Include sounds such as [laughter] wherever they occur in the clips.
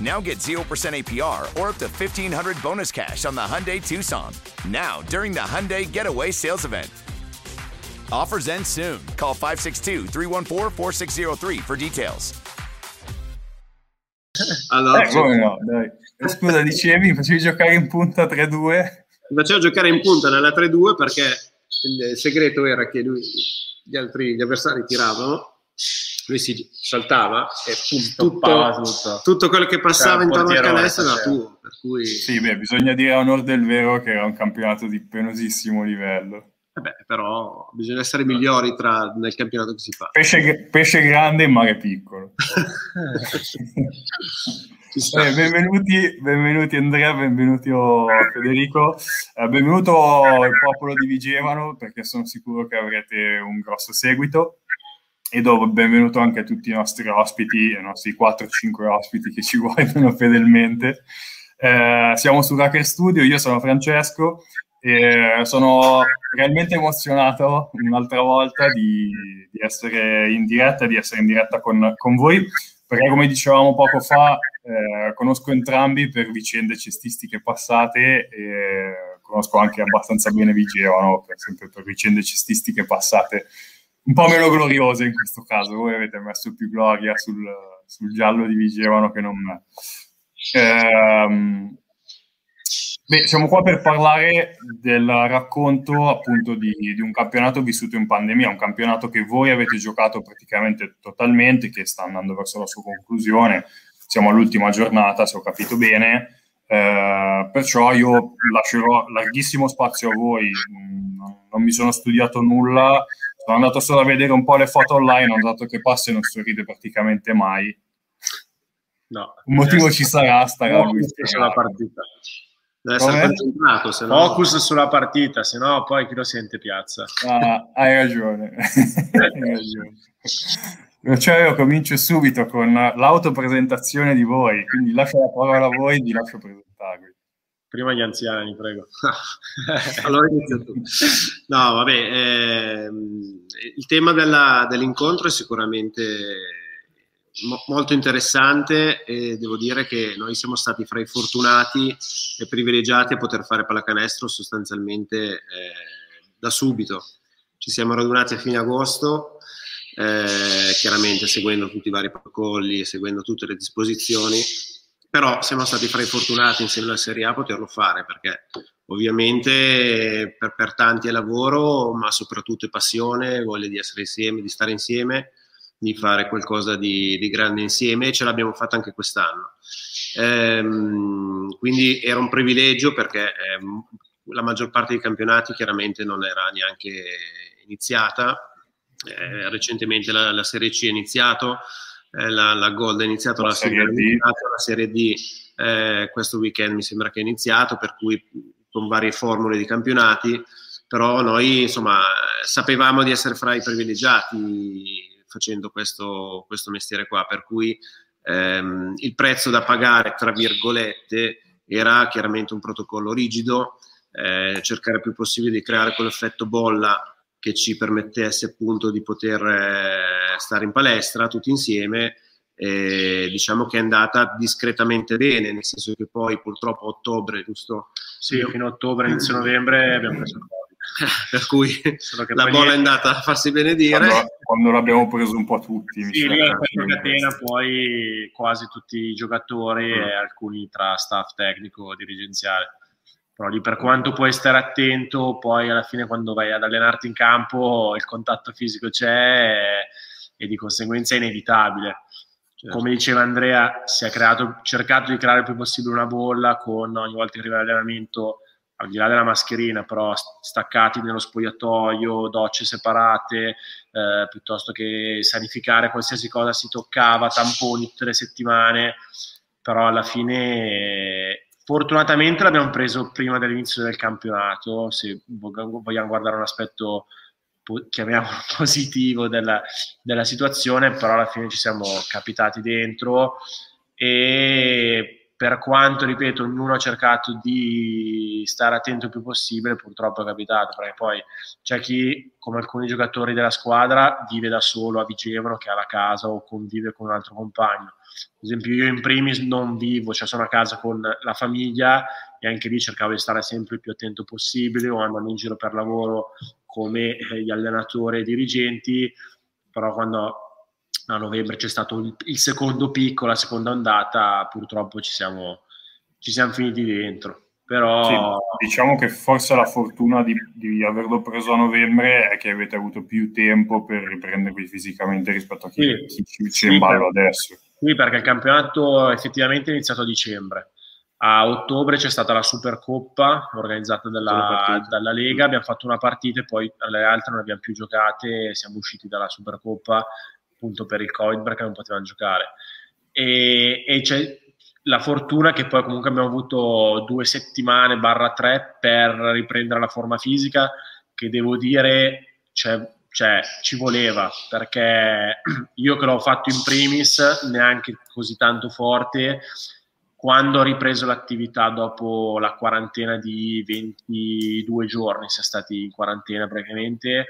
Now get 0% APR or up to 1500 bonus cash on the Hyundai Tucson. Now, during the Hyundai Getaway Sales Event. Offers end soon. Call 562 314 4603 for details. Allora, Eh, come no, dai. Eh, Scusa, dicevi, mi facevi giocare in punta 3-2? mi faceva giocare in punta nella 3-2 perché il segreto era che lui, gli altri gli avversari tiravano, lui si saltava e tutto, tutto. tutto quello che passava Cioè, intorno al canestro era tuo. Per cui, Sì, beh, bisogna dire a onor del vero che era un campionato di penosissimo livello. vabbè, però bisogna essere migliori tra, nel campionato che si fa. Pesce, pesce grande in mare piccolo. [laughs] Eh, benvenuti, benvenuti Andrea, benvenuti oh, Federico, Eh, benvenuto il popolo di Vigevano perché sono sicuro che avrete un grosso seguito e dopo benvenuto anche a tutti i nostri ospiti, i nostri 4-5 ospiti che ci [laughs] guardano fedelmente. Eh, siamo su Hacker Studio, io sono Francesco e sono realmente emozionato un'altra volta di, di essere in diretta, di essere in diretta con, con voi perché come dicevamo poco fa, eh, conosco entrambi per vicende cestistiche passate e conosco anche abbastanza bene Vigevano, per, per vicende cestistiche passate, un po' meno gloriose in questo caso. Voi avete messo più gloria sul, sul giallo di Vigevano che non me. Ehm, Beh, siamo qua per parlare del racconto appunto di, di, un campionato vissuto in pandemia, un campionato che voi avete giocato praticamente totalmente, che sta andando verso la sua conclusione. Siamo all'ultima giornata, se ho capito bene. Eh, perciò io lascerò larghissimo spazio a voi. Non mi sono studiato nulla, sono andato solo a vedere un po' le foto online, ho notato che Passi non sorride praticamente mai. No, un motivo ci sarà, starà lui. sulla partita. Deve essere concentrato, se no... Focus sulla partita, se no poi chi lo sente piazza. Ah, hai ragione. [laughs] hai ragione. Cioè io comincio subito con l'autopresentazione di voi, quindi lascio la parola a voi e vi lascio presentarvi. Prima gli anziani, prego. [laughs] allora inizio tu. No, vabbè, ehm, il tema della, dell'incontro è sicuramente mo- molto interessante e devo dire che noi siamo stati fra i fortunati e privilegiati a poter fare pallacanestro sostanzialmente eh, da subito. Ci siamo radunati a fine agosto, eh, chiaramente seguendo tutti i vari protocolli, seguendo tutte le disposizioni, però siamo stati fra i fortunati insieme alla Serie A a poterlo fare perché ovviamente per, per tanti è lavoro, ma soprattutto è passione, voglia di essere insieme, di stare insieme di fare qualcosa di, di, grande insieme e ce l'abbiamo fatto anche quest'anno. Ehm, quindi era un privilegio perché ehm, la maggior parte dei campionati chiaramente non era neanche iniziata. Eh, recentemente la, la, Serie C è iniziato, eh, la, la, Gold è iniziato, la, la Serie D, la Serie D eh, questo weekend mi sembra che è iniziato, per cui con varie formule di campionati, però noi insomma sapevamo di essere fra i privilegiati facendo questo, questo mestiere qua, per cui ehm, il prezzo da pagare, tra virgolette, era chiaramente un protocollo rigido, eh, cercare il più possibile di creare quell'effetto bolla che ci permettesse appunto di poter eh, stare in palestra tutti insieme. E diciamo che è andata discretamente bene, nel senso che poi purtroppo a ottobre, giusto? Sì, fino a ottobre, inizio novembre abbiamo preso il [laughs] per cui la bolla è andata a farsi benedire. Quando, quando l'abbiamo preso un po' tutti. Sì, lì a catena poi quasi tutti i giocatori mm. e alcuni tra staff tecnico dirigenziale. Però lì per quanto puoi stare attento, poi alla fine quando vai ad allenarti in campo il contatto fisico c'è e, di conseguenza è inevitabile. Certo. Come diceva Andrea, si è creato, cercato di creare il più possibile una bolla con ogni volta che arriva l'allenamento, al di là della mascherina, però staccati nello spogliatoio, docce separate, eh, piuttosto che sanificare qualsiasi cosa si toccava, tamponi tutte le settimane, però alla fine fortunatamente l'abbiamo preso prima dell'inizio del campionato, se vogliamo guardare un aspetto chiamiamolo [laughs] positivo della, della situazione, però alla fine ci siamo capitati dentro e per quanto, ripeto, ognuno ha cercato di stare attento il più possibile, purtroppo è capitato, perché poi c'è chi, come alcuni giocatori della squadra, vive da solo a Vigevano, che ha la casa o convive con un altro compagno. Ad esempio io in primis non vivo, cioè sono a casa con la famiglia e anche lì cercavo di stare sempre il più attento possibile o andando in giro per lavoro come eh, gli allenatori e i dirigenti, però quando a novembre c'è stato il, il secondo picco, la seconda ondata, purtroppo ci siamo, ci siamo finiti dentro. Però... Sì, diciamo che forse la fortuna di, di, averlo preso a novembre è che avete avuto più tempo per riprendervi fisicamente rispetto a chi, sì, chi ci, in ballo adesso. Sì, perché il campionato effettivamente è iniziato a dicembre. A ottobre c'è stata la Supercoppa organizzata dalla, dalla, Lega, abbiamo fatto una partita e poi alle altre non abbiamo più giocate, siamo usciti dalla Supercoppa appunto per il Covid perché non potevano giocare. E, e c'è la fortuna che poi comunque abbiamo avuto due settimane barra tre per riprendere la forma fisica che devo dire cioè, cioè, ci voleva perché [clears throat] io che l'ho fatto in primis neanche così tanto forte quando ho ripreso l'attività dopo la quarantena di 22 giorni, si è stati in quarantena praticamente,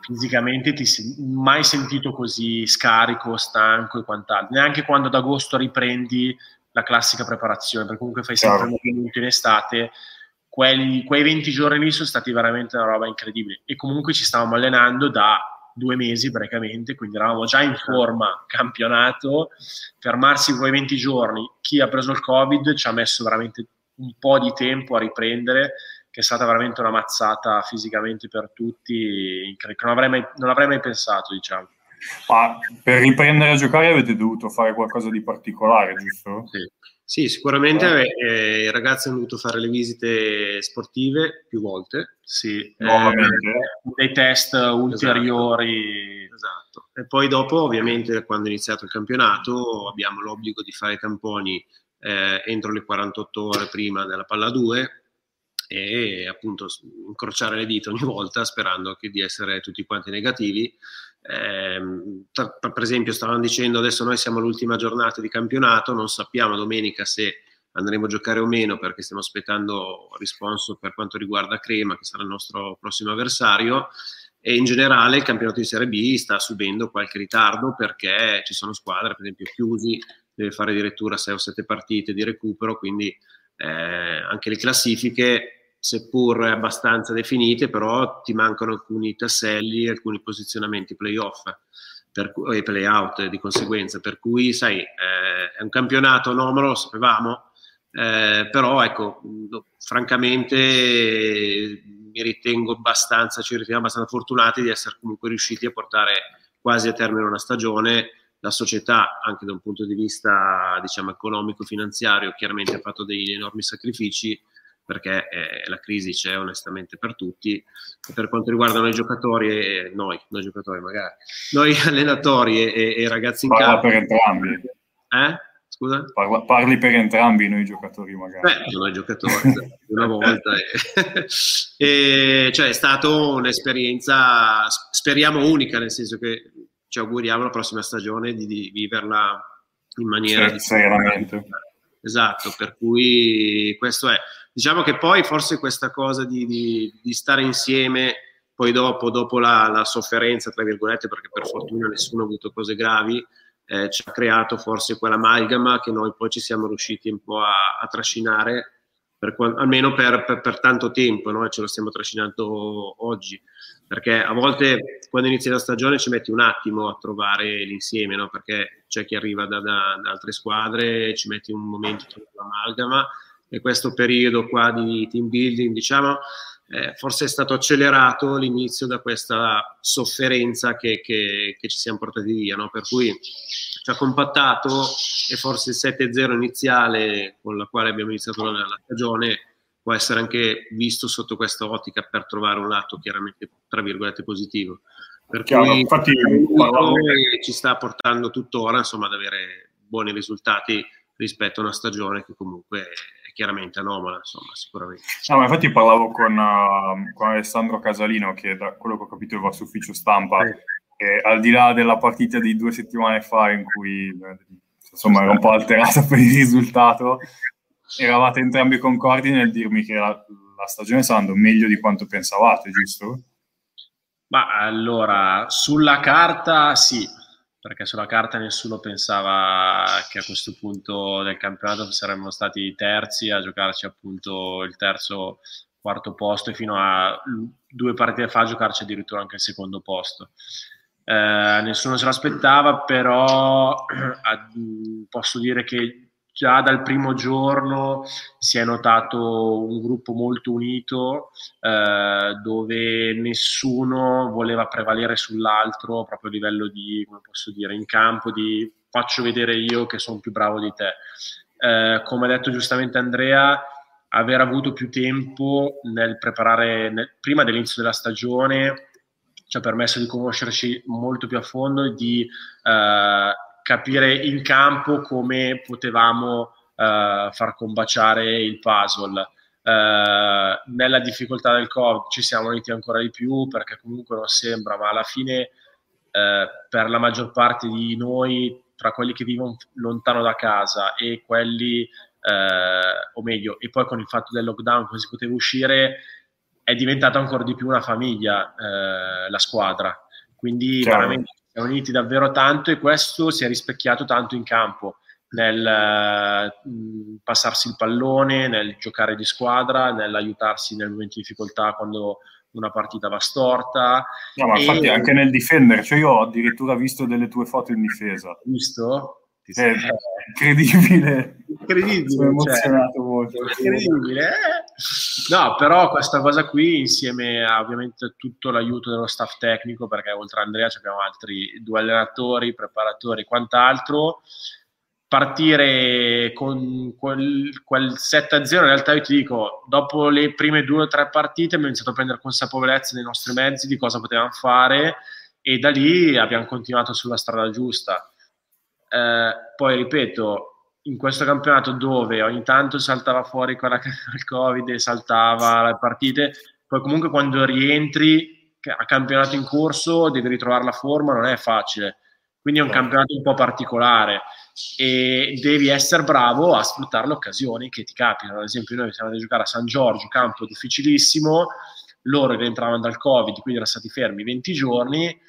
fisicamente ti sei mai sentito così scarico, stanco e quant'altro, neanche quando ad agosto riprendi la classica preparazione, perché comunque fai sempre un movimento in estate, quelli, quei 20 giorni lì sono stati veramente una roba incredibile e comunque ci stavamo allenando da due mesi praticamente, quindi eravamo già in forma campionato, fermarsi quei 20 giorni, chi ha preso il Covid ci ha messo veramente un po' di tempo a riprendere, che è stata veramente una mazzata fisicamente per tutti, che non avrei mai, non avrei mai pensato, diciamo. Ma per riprendere a giocare avete dovuto fare qualcosa di particolare, giusto? Sì. Sì, sicuramente eh, i ragazzi hanno dovuto fare le visite sportive più volte. Sì, eh, nuovamente. dei test ulteriori. Esatto. esatto. E poi dopo, ovviamente, quando è iniziato il campionato, abbiamo l'obbligo di fare i tamponi eh, entro le 48 ore prima della palla 2 e appunto incrociare le dita ogni volta sperando di essere tutti quanti negativi eh, per esempio, stavano dicendo adesso noi siamo all'ultima giornata di campionato, non sappiamo domenica se andremo a giocare o meno perché stiamo aspettando risponso per quanto riguarda Crema, che sarà il nostro prossimo avversario. E in generale il campionato di Serie B sta subendo qualche ritardo perché ci sono squadre, per esempio, chiusi, deve fare addirittura 6 o 7 partite di recupero, quindi eh, anche le classifiche seppur abbastanza definite, però ti mancano alcuni tasselli, alcuni posizionamenti playoff per, e playout di conseguenza, per cui sai, eh, è un campionato anomalo, lo sapevamo, eh, però ecco, francamente mi ritengo abbastanza, ci riteniamo abbastanza fortunati di essere comunque riusciti a portare quasi a termine una stagione. La società, anche da un punto di vista diciamo, economico-finanziario, chiaramente ha fatto degli enormi sacrifici, perché eh, la crisi c'è onestamente per tutti. E per quanto riguarda noi giocatori, eh, noi, noi giocatori magari, noi [laughs] allenatori e, e ragazzi in Parla campo. per entrambi. Eh? Scusa? Parla, parli per entrambi noi giocatori magari. Beh, noi giocatori, esatto, [laughs] una volta. E, [laughs] e, cioè è stata un'esperienza, speriamo unica, nel senso che ci auguriamo la prossima stagione di, di viverla in maniera... Certo, seriamente. Esatto, per cui questo è. Diciamo che poi forse questa cosa di, di, di stare insieme, poi dopo, dopo la, la, sofferenza, tra virgolette, perché per fortuna nessuno ha avuto cose gravi, eh, ci ha creato forse quell'amalgama che noi poi ci siamo riusciti un po' a, a trascinare, per, almeno per, per, per, tanto tempo, no? ce lo stiamo trascinando oggi. Perché a volte quando inizi la stagione ci metti un attimo a trovare l'insieme, no? perché c'è chi arriva da, da, da altre squadre, ci metti un momento a trovare l'amalgama e questo periodo qua di team building, diciamo, eh, forse è stato accelerato l'inizio da questa sofferenza che, che, che ci siamo portati via, no? per cui ci ha compattato e forse il 7-0 iniziale con la quale abbiamo iniziato la, la stagione può essere anche visto sotto questa ottica per trovare un lato chiaramente tra virgolette positivo. Per Chiaro, cui infatti, ci sta portando tuttora insomma, ad avere buoni risultati rispetto a una stagione che comunque è chiaramente anomala, insomma, sicuramente. No, infatti parlavo con, uh, con Alessandro Casalino, che da quello che ho capito il vostro ufficio stampa, sì. e al di là della partita di due settimane fa in cui insomma era un po' alterato per il risultato, eravate entrambi concordi nel dirmi che la, la stagione sta andando meglio di quanto pensavate, giusto? Ma allora, sulla carta sì, perché sulla carta nessuno pensava che a questo punto del campionato saremmo stati terzi a giocarci appunto il terzo, quarto posto e fino a due partite fa a giocarci addirittura anche il secondo posto. Eh, nessuno se l'aspettava, però [clears throat] posso dire che già dal primo giorno si è notato un gruppo molto unito eh, dove nessuno voleva prevalere sull'altro proprio a livello di, come posso dire, in campo di faccio vedere io che sono più bravo di te. Eh, come ha detto giustamente Andrea, aver avuto più tempo nel preparare, nel, prima dell'inizio della stagione, ci ha permesso di conoscerci molto più a fondo e di eh, capire in campo come potevamo uh, far combaciare il puzzle. Uh, nella difficoltà del Covid ci siamo uniti ancora di più perché comunque non sembra, ma alla fine uh, per la maggior parte di noi, tra quelli che vivono lontano da casa e quelli, o meglio, e poi con il fatto del lockdown come si poteva uscire, è diventata ancora di più una famiglia la squadra. Quindi Chiaro. veramente siamo uniti davvero tanto e questo si è rispecchiato tanto in campo nel uh, passarsi il pallone, nel giocare di squadra, nell'aiutarsi nel momento di difficoltà quando una partita va storta. No, ma e... infatti anche nel difendere, cioè io ho addirittura visto delle tue foto in difesa. Visto? È incredibile. Incredibile. Sono emozionato cioè, molto. Incredibile. Eh? No, però questa cosa qui, insieme a ovviamente tutto l'aiuto dello staff tecnico, perché oltre a Andrea abbiamo altri due allenatori, preparatori e quant'altro, partire con quel, quel 7-0, in realtà io ti dico, dopo le prime due o tre partite abbiamo iniziato a prendere consapevolezza dei nostri mezzi, di cosa potevamo fare e da lì abbiamo continuato sulla strada giusta eh, poi ripeto, in questo campionato dove ogni tanto saltava fuori che era [laughs] il Covid e saltava le partite, poi comunque quando rientri a campionato in corso devi ritrovare la forma, non è facile. Quindi è un campionato un po' particolare e devi essere bravo a sfruttare le occasioni che ti capitano. Ad esempio, noi siamo andati a giocare a San Giorgio, campo difficilissimo, loro rientravano dal Covid, quindi erano stati fermi 20 giorni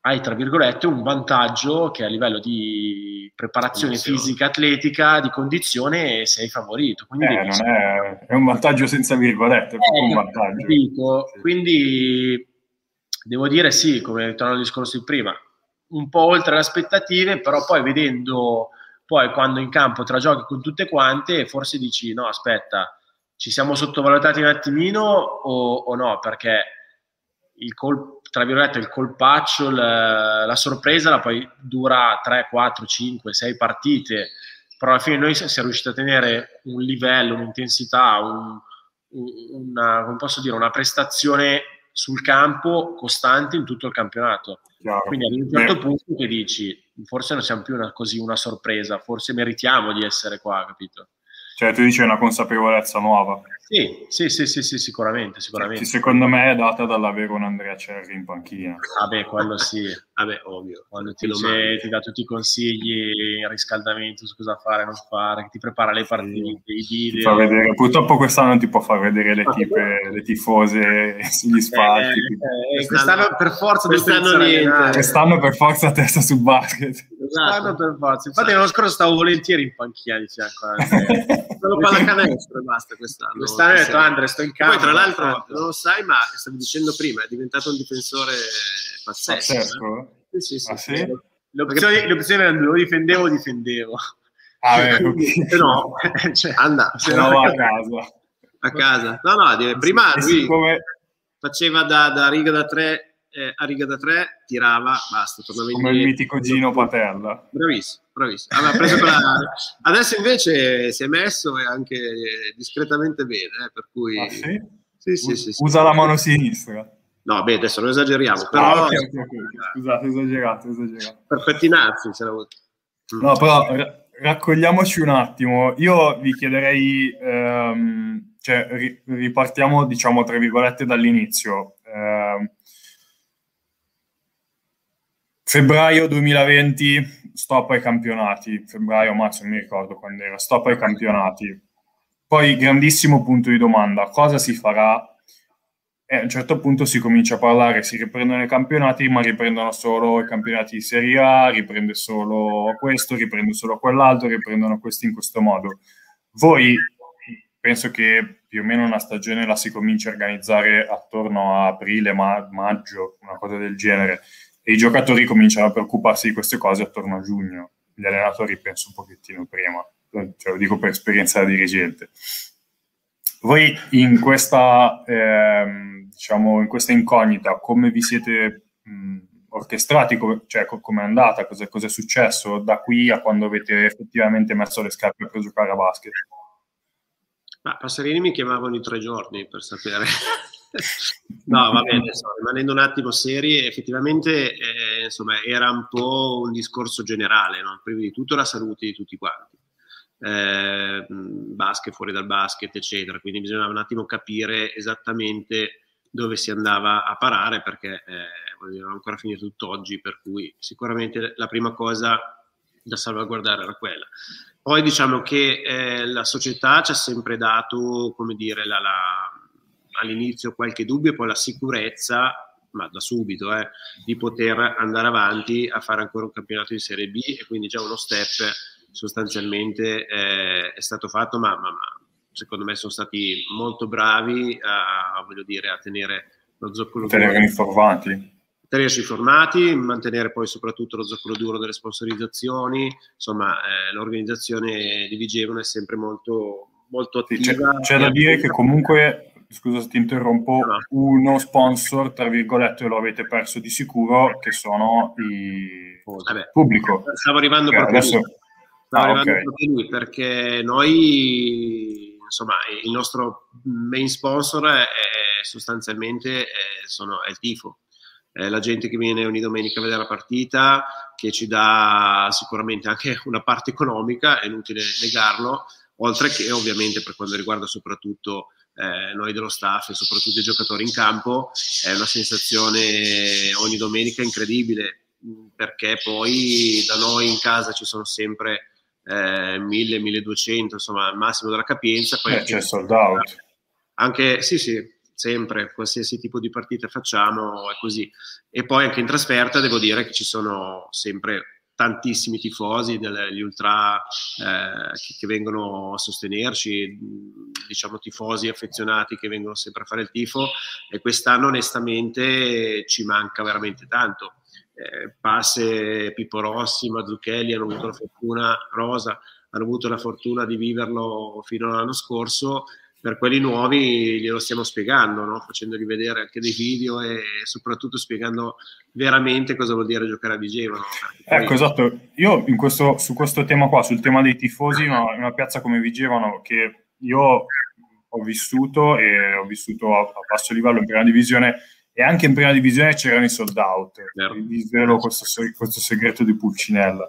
hai tra virgolette un vantaggio che a livello di preparazione fisica, atletica, di condizione sei favorito. Quindi eh, non è, è, un vantaggio senza virgolette, è eh, un vantaggio. Sì. Quindi devo dire sì, come torno al discorso di prima, un po' oltre le aspettative, però poi vedendo poi quando in campo tra giochi con tutte quante, forse dici no, aspetta, ci siamo sottovalutati un attimino o, o no, perché il colpo tra virgolette, il colpaccio, la, la sorpresa la poi dura 3, 4, 5, 6 partite, però alla fine noi siamo riusciti a tenere un livello, un'intensità, un, una, come posso dire, una prestazione sul campo costante in tutto il campionato. Chiaro. Quindi ad un certo Beh. punto che dici, forse non siamo più una, così una sorpresa, forse meritiamo di essere qua, capito? Cioè, tu dici una consapevolezza nuova. Sì, sì, sì, sì, sì sicuramente, sicuramente. Che secondo me è data dall'avere un Andrea Cerri in panchina. Vabbè, quello sì. Vabbè, ovvio. Quando ti, dice, ti dà tutti i consigli in riscaldamento su cosa fare, non fare, che ti prepara le partite, sì. i video. Vedere, purtroppo quest'anno ti può far vedere le, tipe, le tifose sugli spalti. Eh, eh, quest'anno per forza quest'anno, niente. quest'anno per forza testa sul basket. Quest'anno per forza. Infatti l'anno scorso stavo volentieri in panchina di fianco a Solo pallacanestro e basta quest'anno. Quest'anno ho detto Andre, sto in campo. Poi tra l'altro, non lo sai, ma stavi dicendo prima, è diventato un difensore pazzesco. pazzesco. Eh? Sì, sì, ah, sì? Le opzioni, le opzioni erano due, o difendevo o difendevo. Ah, beh, se no, [laughs] cioè, anda, se no a casa. A casa. No, no, prima lui come... faceva da, da riga da tre eh, a riga da tre, tirava, basta, tornava Come il mitico Gino Patella. Bravissimo, bravissimo. Preso quella... Adesso invece si è messo e anche discretamente bene, eh, per cui... Ah, sì? Sì, sì, sì. Usa la mano sinistra. No, beh, adesso non esageriamo, però... Ah, ok, ok, ok. Scusate, esagerato, esagerato. Per pettinarsi ce l'avevo... No, però ra- raccogliamoci un attimo. Io vi chiederei, ehm, cioè ri- ripartiamo, diciamo, tra virgolette, dall'inizio. Ehm, febbraio 2020, stop ai campionati. Febbraio, marzo, non mi ricordo quando era. Stop ai campionati. Poi, grandissimo punto di domanda. Cosa si farà? E a un certo punto si comincia a parlare, si riprendono i campionati, ma riprendono solo i campionati di Serie A, riprende solo questo, riprende solo quell'altro, riprendono questi in questo modo. Voi penso che più o meno una stagione la si comincia a organizzare attorno a aprile, ma- maggio, una cosa del genere, e i giocatori cominciano a preoccuparsi di queste cose attorno a giugno. Gli allenatori penso un pochettino prima, cioè, lo dico per esperienza da dirigente. Voi in questa, ehm, diciamo, in questa incognita, come vi siete mh, orchestrati, come, cioè co- come è andata, cosa, cosa è successo da qui a quando avete effettivamente messo le scarpe per giocare a basket? Ma Passerini mi chiamavano in tre giorni per sapere. No, va bene, adesso, rimanendo un attimo seri, effettivamente eh, insomma, era un po' un discorso generale, no? prima di tutto la salute di tutti quanti. Eh, basket fuori dal basket, eccetera. Quindi bisognava un attimo capire esattamente dove si andava a parare perché eh, non ancora finito tutto oggi, per cui sicuramente la prima cosa da salvaguardare era quella. Poi diciamo che eh, la società ci ha sempre dato, come dire, la, la, all'inizio qualche dubbio e poi la sicurezza, ma da subito, eh, di poter andare avanti a fare ancora un campionato di Serie B e quindi già uno step sostanzialmente eh, è stato fatto, ma, ma, ma, secondo me sono stati molto bravi a, voglio dire, a tenere lo zoccolo duro. Tenere informati. Tenersi informati, mantenere poi soprattutto lo zoccolo duro delle sponsorizzazioni, insomma eh, l'organizzazione di Vigevano è sempre molto, molto attiva. C'è, c'è da dire che comunque, scusa se ti interrompo, no. uno sponsor, tra virgolette, lo avete perso di sicuro, che sono i Vabbè, pubblico. Stavo arrivando Eh, proprio adesso- lì. Stavo Ah, arrivando ok. proprio lui perché noi, insomma, il nostro main sponsor è, è sostanzialmente è, sono- è il tifo. È la gente che viene ogni domenica a vedere la partita, che ci dà sicuramente anche una parte economica, è inutile negarlo, oltre che ovviamente per quanto riguarda soprattutto eh, noi dello staff e soprattutto i giocatori in campo, è una sensazione ogni domenica incredibile perché poi da noi in casa ci sono sempre eh, 1000, 1200, insomma, al massimo della capienza. Poi Eh, c'è sold out. anche sì, sì, sempre, qualsiasi tipo di partita facciamo è così. E poi anche in trasferta devo dire che ci sono sempre tantissimi tifosi, degli ultra eh, che, che vengono a sostenerci, diciamo tifosi affezionati che vengono sempre a fare il tifo e quest'anno onestamente ci manca veramente tanto. Eh, Passe, Pippo Rossi, Mazzucchelli hanno avuto la fortuna, Rosa hanno avuto la fortuna di viverlo fino all'anno scorso per quelli nuovi glielo stiamo spiegando, no? facendogli vedere anche dei video e soprattutto spiegando veramente cosa vuol dire giocare a Vigevano. perché poi- Ecco, esatto. Io in questo- su questo tema qua, sul tema dei tifosi, una, una piazza come Vigevano che io ho vissuto e ho vissuto a, a basso livello in prima divisione e anche in prima divisione c'erano i sold out. Vi svelo questo, questo segreto di Pulcinella.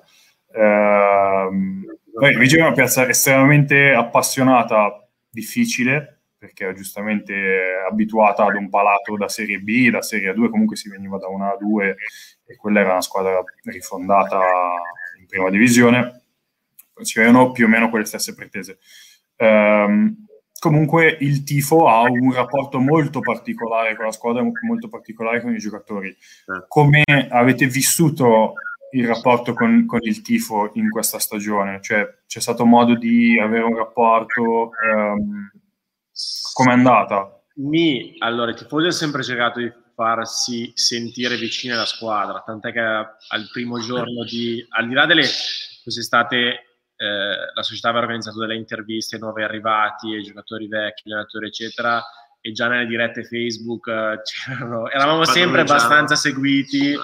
Poi Vigevano è una piazza estremamente appassionata, difficile, perché è giustamente abituata ad un palato da Serie B, da Serie A2, comunque si veniva da una A2 e quella era una squadra rifondata in prima divisione, si avevano più o meno quelle stesse pretese. Ehm, comunque il tifo ha un rapporto molto particolare con la squadra, molto particolare con i giocatori. Come avete vissuto il rapporto con, con il tifo in questa stagione? Cioè, c'è stato modo di avere un rapporto? ehm, com'è andata? Mi, allora, i tifosi hanno sempre cercato di farsi sentire vicini alla squadra, tant'è che al primo giorno di, al di là delle quest'estate, eh, la società aveva organizzato delle interviste ai nuovi arrivati, ai giocatori vecchi, allenatori, eccetera, e già nelle dirette Facebook eh, [laughs] eravamo sempre abbastanza seguiti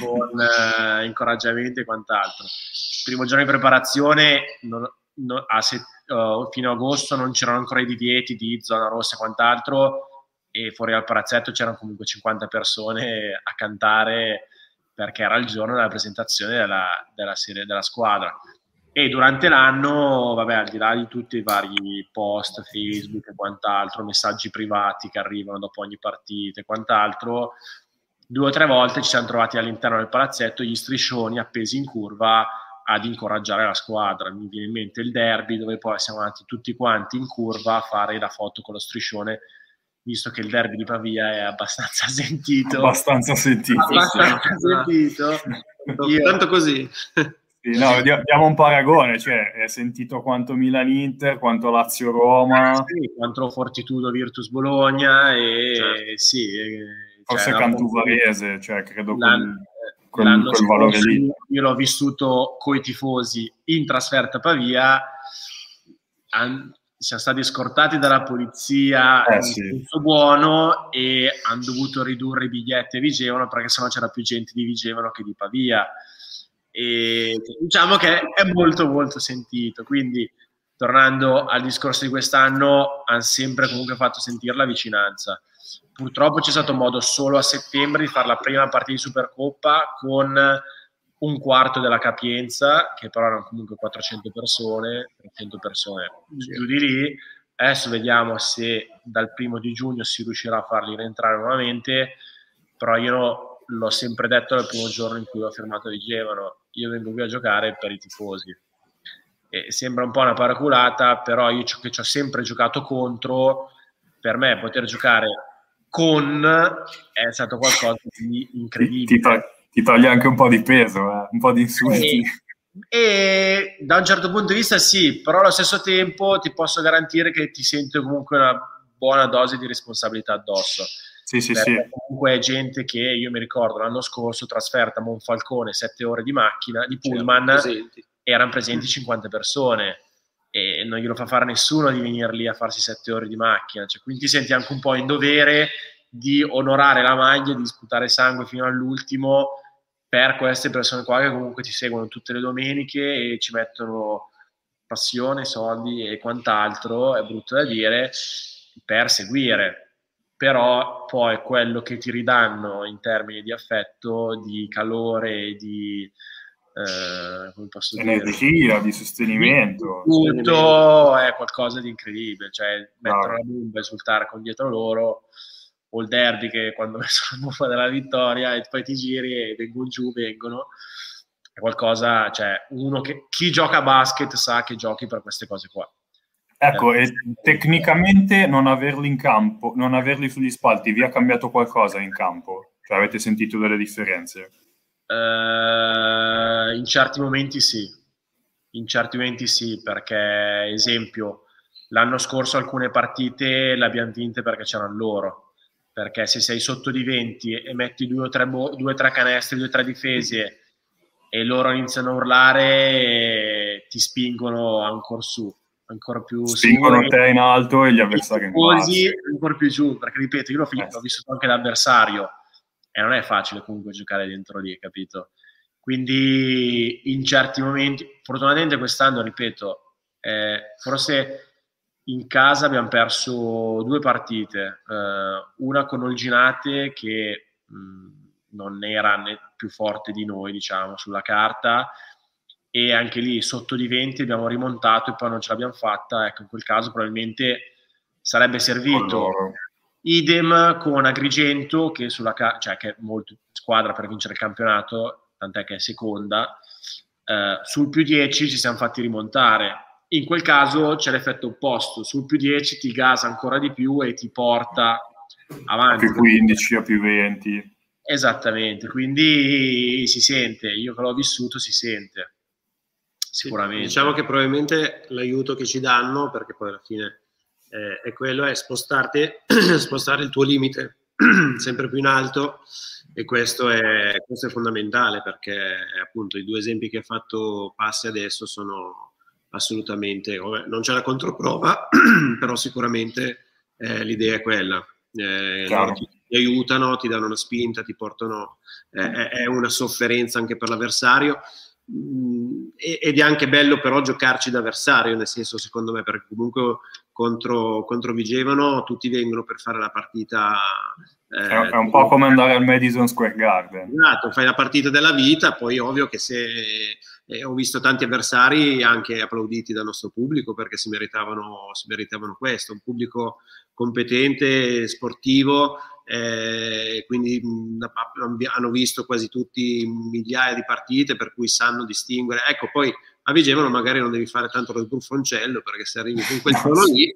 con eh, incoraggiamenti e quant'altro. Il primo giorno di preparazione non, non, a set, uh, fino a agosto non c'erano ancora i divieti di zona rossa e quant'altro e fuori al palazzetto c'erano comunque 50 persone a cantare perché era il giorno della presentazione della, della serie della squadra e durante l'anno, vabbè, al di là di tutti i vari post, Facebook e quant'altro, messaggi privati che arrivano dopo ogni partita e quant'altro, due o tre volte ci siamo trovati all'interno del palazzetto gli striscioni appesi in curva ad incoraggiare la squadra. Mi viene in mente il derby dove poi siamo andati tutti quanti in curva a fare la foto con lo striscione, visto che il derby di Pavia è abbastanza [laughs] sentito. Abbastanza sentito. Abbastanza sentito. Io, tanto così. Sì, no, diamo un paragone, cioè è sentito quanto Milan-Inter, quanto Lazio-Roma. Sì, quanto Fortitudo Virtus-Bologna e certo. sì. Forse cioè, Cantuvarese, cioè credo quel, quel, quel valore lì. Io l'ho vissuto coi tifosi in trasferta a Pavia, an- siamo stati scortati dalla polizia eh, in sì. buono e hanno dovuto ridurre i biglietti a Vigevano perché sennò c'era più gente di Vigevano che di Pavia e diciamo che è molto molto sentito. Quindi tornando al discorso di quest'anno hanno sempre comunque fatto sentire la vicinanza. Purtroppo c'è stato modo solo a settembre di fare la prima partita di Supercoppa con un quarto della capienza che però erano comunque 400 persone 300 persone giù di lì. Adesso vediamo se dal primo di giugno si riuscirà a farli rientrare nuovamente però io l'ho sempre detto dal primo giorno in cui ho firmato di Gevano io vengo qui a giocare per i tifosi. E sembra un po' una paraculata, però io che ci ho sempre giocato contro, per me poter giocare con è stato qualcosa di incredibile. Ti, ti, ti toglie anche un po' di peso, eh? un po' di insulti. E, e, da un certo punto di vista sì, però allo stesso tempo ti posso garantire che ti senti comunque una buona dose di responsabilità addosso sì, sì, sì. Comunque è gente che io mi ricordo l'anno scorso trasferta a Monfalcone, sette ore di macchina, di pullman, presenti. erano presenti 50 persone e non glielo fa fare nessuno di venire lì a farsi sette ore di macchina. Cioè, quindi ti senti anche un po' in dovere di onorare la maglia, di sputare sangue fino all'ultimo per queste persone qua che comunque ti seguono tutte le domeniche e ci mettono passione, soldi e quant'altro, è brutto da dire, per seguire però poi quello che ti ridanno in termini di affetto, di calore, di eh, come posso energia, dire? di sostenimento, tutto è qualcosa di incredibile. Cioè, mettere la bomba, esultare con dietro loro, o il derby che quando [laughs] messo la bomba della vittoria e poi ti giri e vengono giù, vengono. È qualcosa, cioè, uno che chi gioca a basket sa che giochi per queste cose qua. Ecco, e tecnicamente non averli in campo, non averli sugli spalti, vi ha cambiato qualcosa in campo? Cioè avete sentito delle differenze? Uh, in certi momenti sì, in certi momenti sì, perché esempio, l'anno scorso alcune partite le abbiamo vinte perché c'erano loro, perché se sei sotto di 20 e metti due o tre, bo- due, tre canestri, due o tre difese e loro iniziano a urlare, ti spingono ancora su ancora più spingono te in alto e gli avversari in basso ancora più giù perché ripeto io l'ho, finito, eh. l'ho vissuto anche l'avversario. E non è facile comunque giocare dentro lì capito? Quindi in certi momenti fortunatamente quest'anno ripeto eh, forse in casa abbiamo perso due partite eh, una con Olginate che mh, non era né più forte di noi diciamo sulla carta e anche lì sotto di 20 abbiamo rimontato e poi non ce l'abbiamo fatta, ecco in quel caso probabilmente sarebbe servito. Allora. Idem con Agrigento che, sulla, cioè, che è molto squadra per vincere il campionato, tant'è che è seconda, eh, sul più 10 ci siamo fatti rimontare. In quel caso c'è l'effetto opposto, sul più 10 ti gasa ancora di più e ti porta avanti. A più 15 a più 20. Esattamente, quindi si sente, io che l'ho vissuto si sente sicuramente. Diciamo che probabilmente l'aiuto che ci danno, perché poi alla fine eh, è quello, è spostarti, [clears throat] spostare il tuo limite [clears throat] sempre più in alto e questo è, questo è fondamentale perché appunto i due esempi che ha fatto Passi adesso sono assolutamente, non c'è la controprova, [clears throat] però sicuramente eh, l'idea è quella. Eh, ti, ti, aiutano, ti danno una spinta, ti portano, eh, è una sofferenza anche per l'avversario ed è anche bello però giocarci da avversario, nel senso secondo me, perché comunque contro, contro Vigevano tutti vengono per fare la partita. Eh, è, un po' come andare al Madison Square Garden. Esatto, fai la partita della vita, poi ovvio che se eh, ho visto tanti avversari anche applauditi dal nostro pubblico perché si meritavano, si meritavano questo, un pubblico competente, sportivo, eh, quindi mh, hanno visto quasi tutti migliaia di partite per cui sanno distinguere. Ecco, poi a Vigevano magari non devi fare tanto lo sbruffoncello perché se arrivi con quel [laughs] tono lì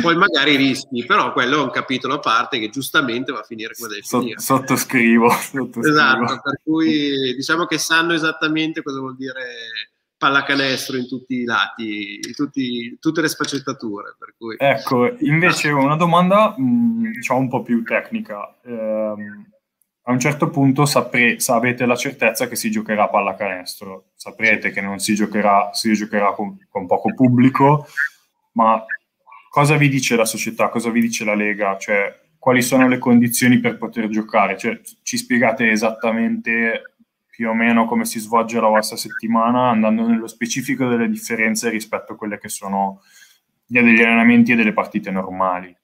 poi magari rischi, però quello è un capitolo a parte che giustamente va a finire come deve finire. Sottoscrivo, [laughs] sottoscrivo. Esatto, per cui diciamo che sanno esattamente cosa vuol dire pallacanestro in tutti i lati, in tutti, tutte le sfaccettature. Cui... Ecco, invece una domanda mh, diciamo un po' più tecnica. Eh, a un certo punto sapre, avete la certezza che si giocherà pallacanestro, saprete che non si giocherà, si giocherà con, con poco pubblico, ma cosa vi dice la società, cosa vi dice la Lega? Cioè, quali sono le condizioni per poter giocare? Cioè, ci spiegate esattamente più o meno come si svolge la vostra settimana, andando nello specifico delle differenze rispetto a quelle che sono degli allenamenti e delle partite normali.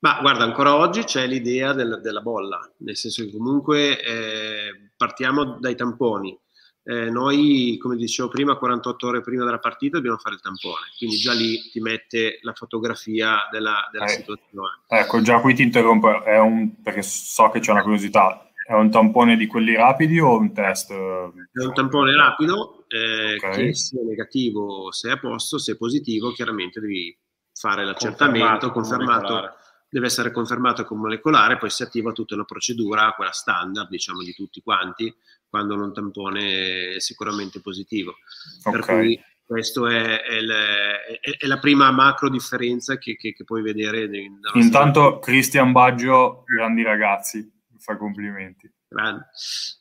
Ma guarda, ancora oggi c'è l'idea del, della bolla, nel senso che comunque eh, partiamo dai tamponi, eh, noi, come dicevo prima, 48 ore prima della partita dobbiamo fare il tampone, quindi già lì ti mette la fotografia della, della eh, situazione. Ecco, già qui ti interrompo, un, perché so che c'è una curiosità, è un tampone di quelli rapidi o un test? È un tampone rapido, eh, okay. che sia negativo se è a posto, se è positivo chiaramente devi fare l'accertamento, confermato, confermato deve essere confermato con molecolare, poi si attiva tutta una procedura, quella standard, diciamo, di tutti quanti, quando un tampone è sicuramente positivo. Okay. Per cui questa è, è, è, è, la prima macro differenza che, che, che puoi vedere. Intanto Cristian Baggio, grandi ragazzi, fa complimenti.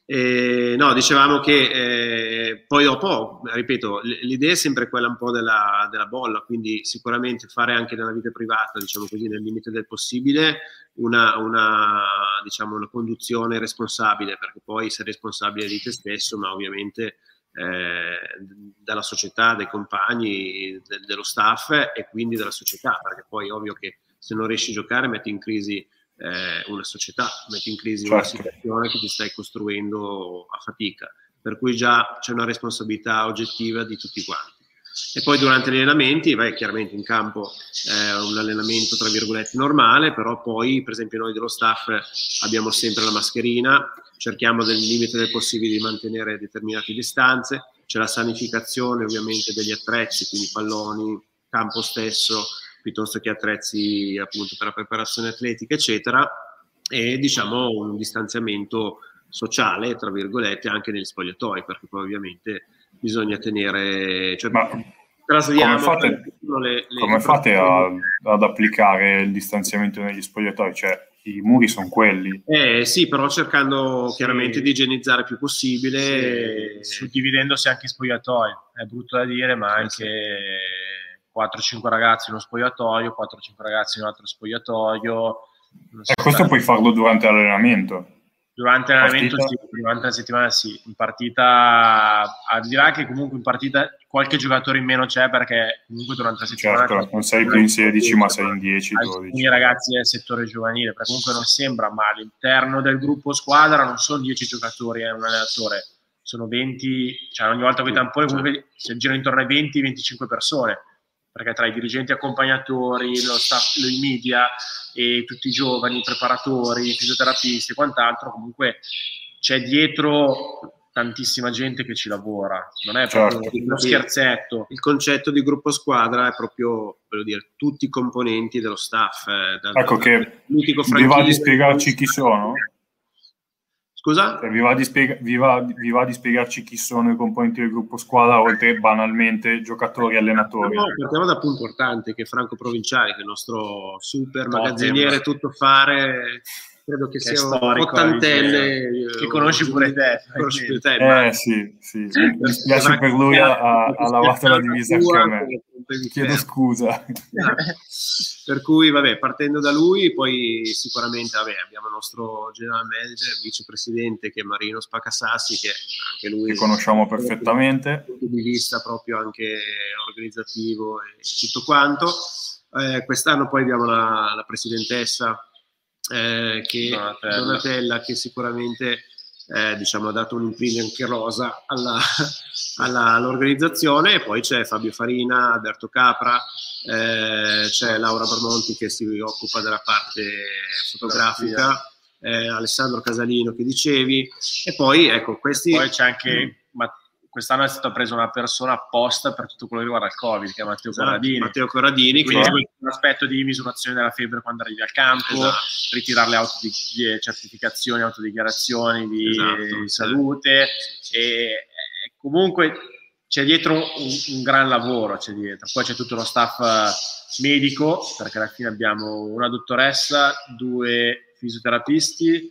Eh, no, dicevamo che eh, poi dopo, ripeto, l'idea è sempre quella un po' della, della, bolla, quindi sicuramente fare anche nella vita privata, diciamo così, nel limite del possibile, una, una, diciamo, una conduzione responsabile, perché poi sei responsabile di te stesso, ma ovviamente eh, della società, dei compagni, de, dello staff e quindi della società, perché poi è ovvio che se non riesci a giocare metti in crisi eh, una società, metti in crisi certo. una situazione che ti stai costruendo a fatica, per cui già c'è una responsabilità oggettiva di tutti quanti. E poi durante gli allenamenti, vai chiaramente in campo eh, un allenamento tra virgolette normale, però poi per esempio noi dello staff abbiamo sempre la mascherina, cerchiamo nel limite del possibile di mantenere determinate distanze, c'è la sanificazione ovviamente degli attrezzi, quindi palloni, campo stesso, piuttosto che attrezzi appunto per la preparazione atletica, eccetera, e diciamo un distanziamento sociale, tra virgolette, anche negli spogliatoi, perché poi ovviamente bisogna tenere... Cioè, Ma come fate, le, le come fate a, ad applicare il distanziamento negli spogliatoi? Cioè, i muri sono quelli. Eh sì, però cercando sì. chiaramente di igienizzare il più possibile. Sì, suddividendosi anche i spogliatoi, è brutto da dire, ma anche... Sì 4-5 ragazzi in uno spogliatoio, 4-5 ragazzi in un altro spogliatoio. E questo puoi farlo durante l'allenamento? Durante l'allenamento sì, durante la settimana sì. In partita, al di là che comunque in partita qualche giocatore in meno c'è perché comunque durante la settimana... Certo, non sei più in 16 ma sei in 10, 12. Alcuni ragazzi del settore giovanile, perché comunque non sembra, ma all'interno del gruppo squadra non sono 10 giocatori e eh, un allenatore, sono 20, cioè ogni volta con i tamponi comunque si girano intorno ai 20-25 persone perché tra i dirigenti accompagnatori, lo staff, i media e tutti i giovani, i preparatori, i fisioterapisti e quant'altro, comunque c'è dietro tantissima gente che ci lavora, non è certo. proprio uno scherzetto. Il concetto di gruppo squadra è proprio, voglio dire, tutti i componenti dello staff. Eh, da, ecco da, che vi va di spiegarci chi sono? Scusa? Cioè, vi, va spiega- vi, va, vi, va di spiegarci chi sono i componenti del gruppo squadra, oltre banalmente giocatori e allenatori? No, partiamo da punto importante, che è Franco Provinciali, che è il nostro super magazziniere tutto fare credo che, che sia un ottantenne che conosci pure te, conosci pure te eh sì, sì. mi spiace per lui ha, ha lavato la divisa anche a me Chiedo scusa. [laughs] per cui, vabbè, partendo da lui, poi sicuramente vabbè, abbiamo il nostro general manager, vicepresidente che è Marino Spacassassi, che anche lui... Che conosciamo perfettamente. Dal punto di vista proprio anche organizzativo e tutto quanto. Eh, quest'anno poi abbiamo la, la presidentessa eh, che, Donatella. Donatella, che sicuramente eh, diciamo, ha dato un impegno anche rosa alla, [laughs] alla, all'organizzazione. E poi c'è Fabio Farina, Alberto Capra, eh, c'è Laura Barmonti che si occupa della parte fotografica, eh, Alessandro Casalino che dicevi. E poi ecco questi... Poi c'è anche quest'anno è stata presa una persona apposta per tutto quello che riguarda il Covid, che è Matteo esatto, Corradini. Matteo Corradini, quindi che... un aspetto di misurazione della febbre quando arrivi al campo, esatto. ritirare le auto di, di certificazioni, autodichiarazioni di, esatto, salute e, e comunque c'è dietro un, un, gran lavoro, c'è dietro. poi c'è tutto lo staff eh, medico, perché alla fine abbiamo una dottoressa, due fisioterapisti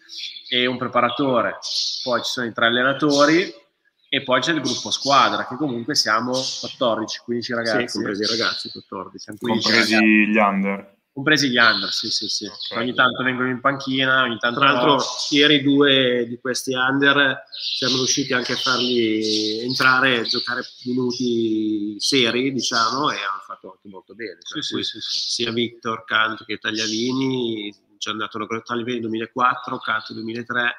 e un preparatore, poi ci sono i tre allenatori e poi c'è il gruppo squadra, che comunque siamo 14-15 ragazzi. Sì, compresi i ragazzi, 14. Compresi ragazzi. gli under. Compresi gli under, sì, sì, sì. Okay. Ogni tanto vengono in panchina, ogni tanto... Tra l'altro, ieri due di questi under siamo riusciti anche a farli entrare, giocare minuti seri, diciamo, e hanno fatto anche molto bene. Sì, sì, sì, sia Victor Canto che Tagliavini, ci hanno dato la Tagliavini 2004, Canto 2003,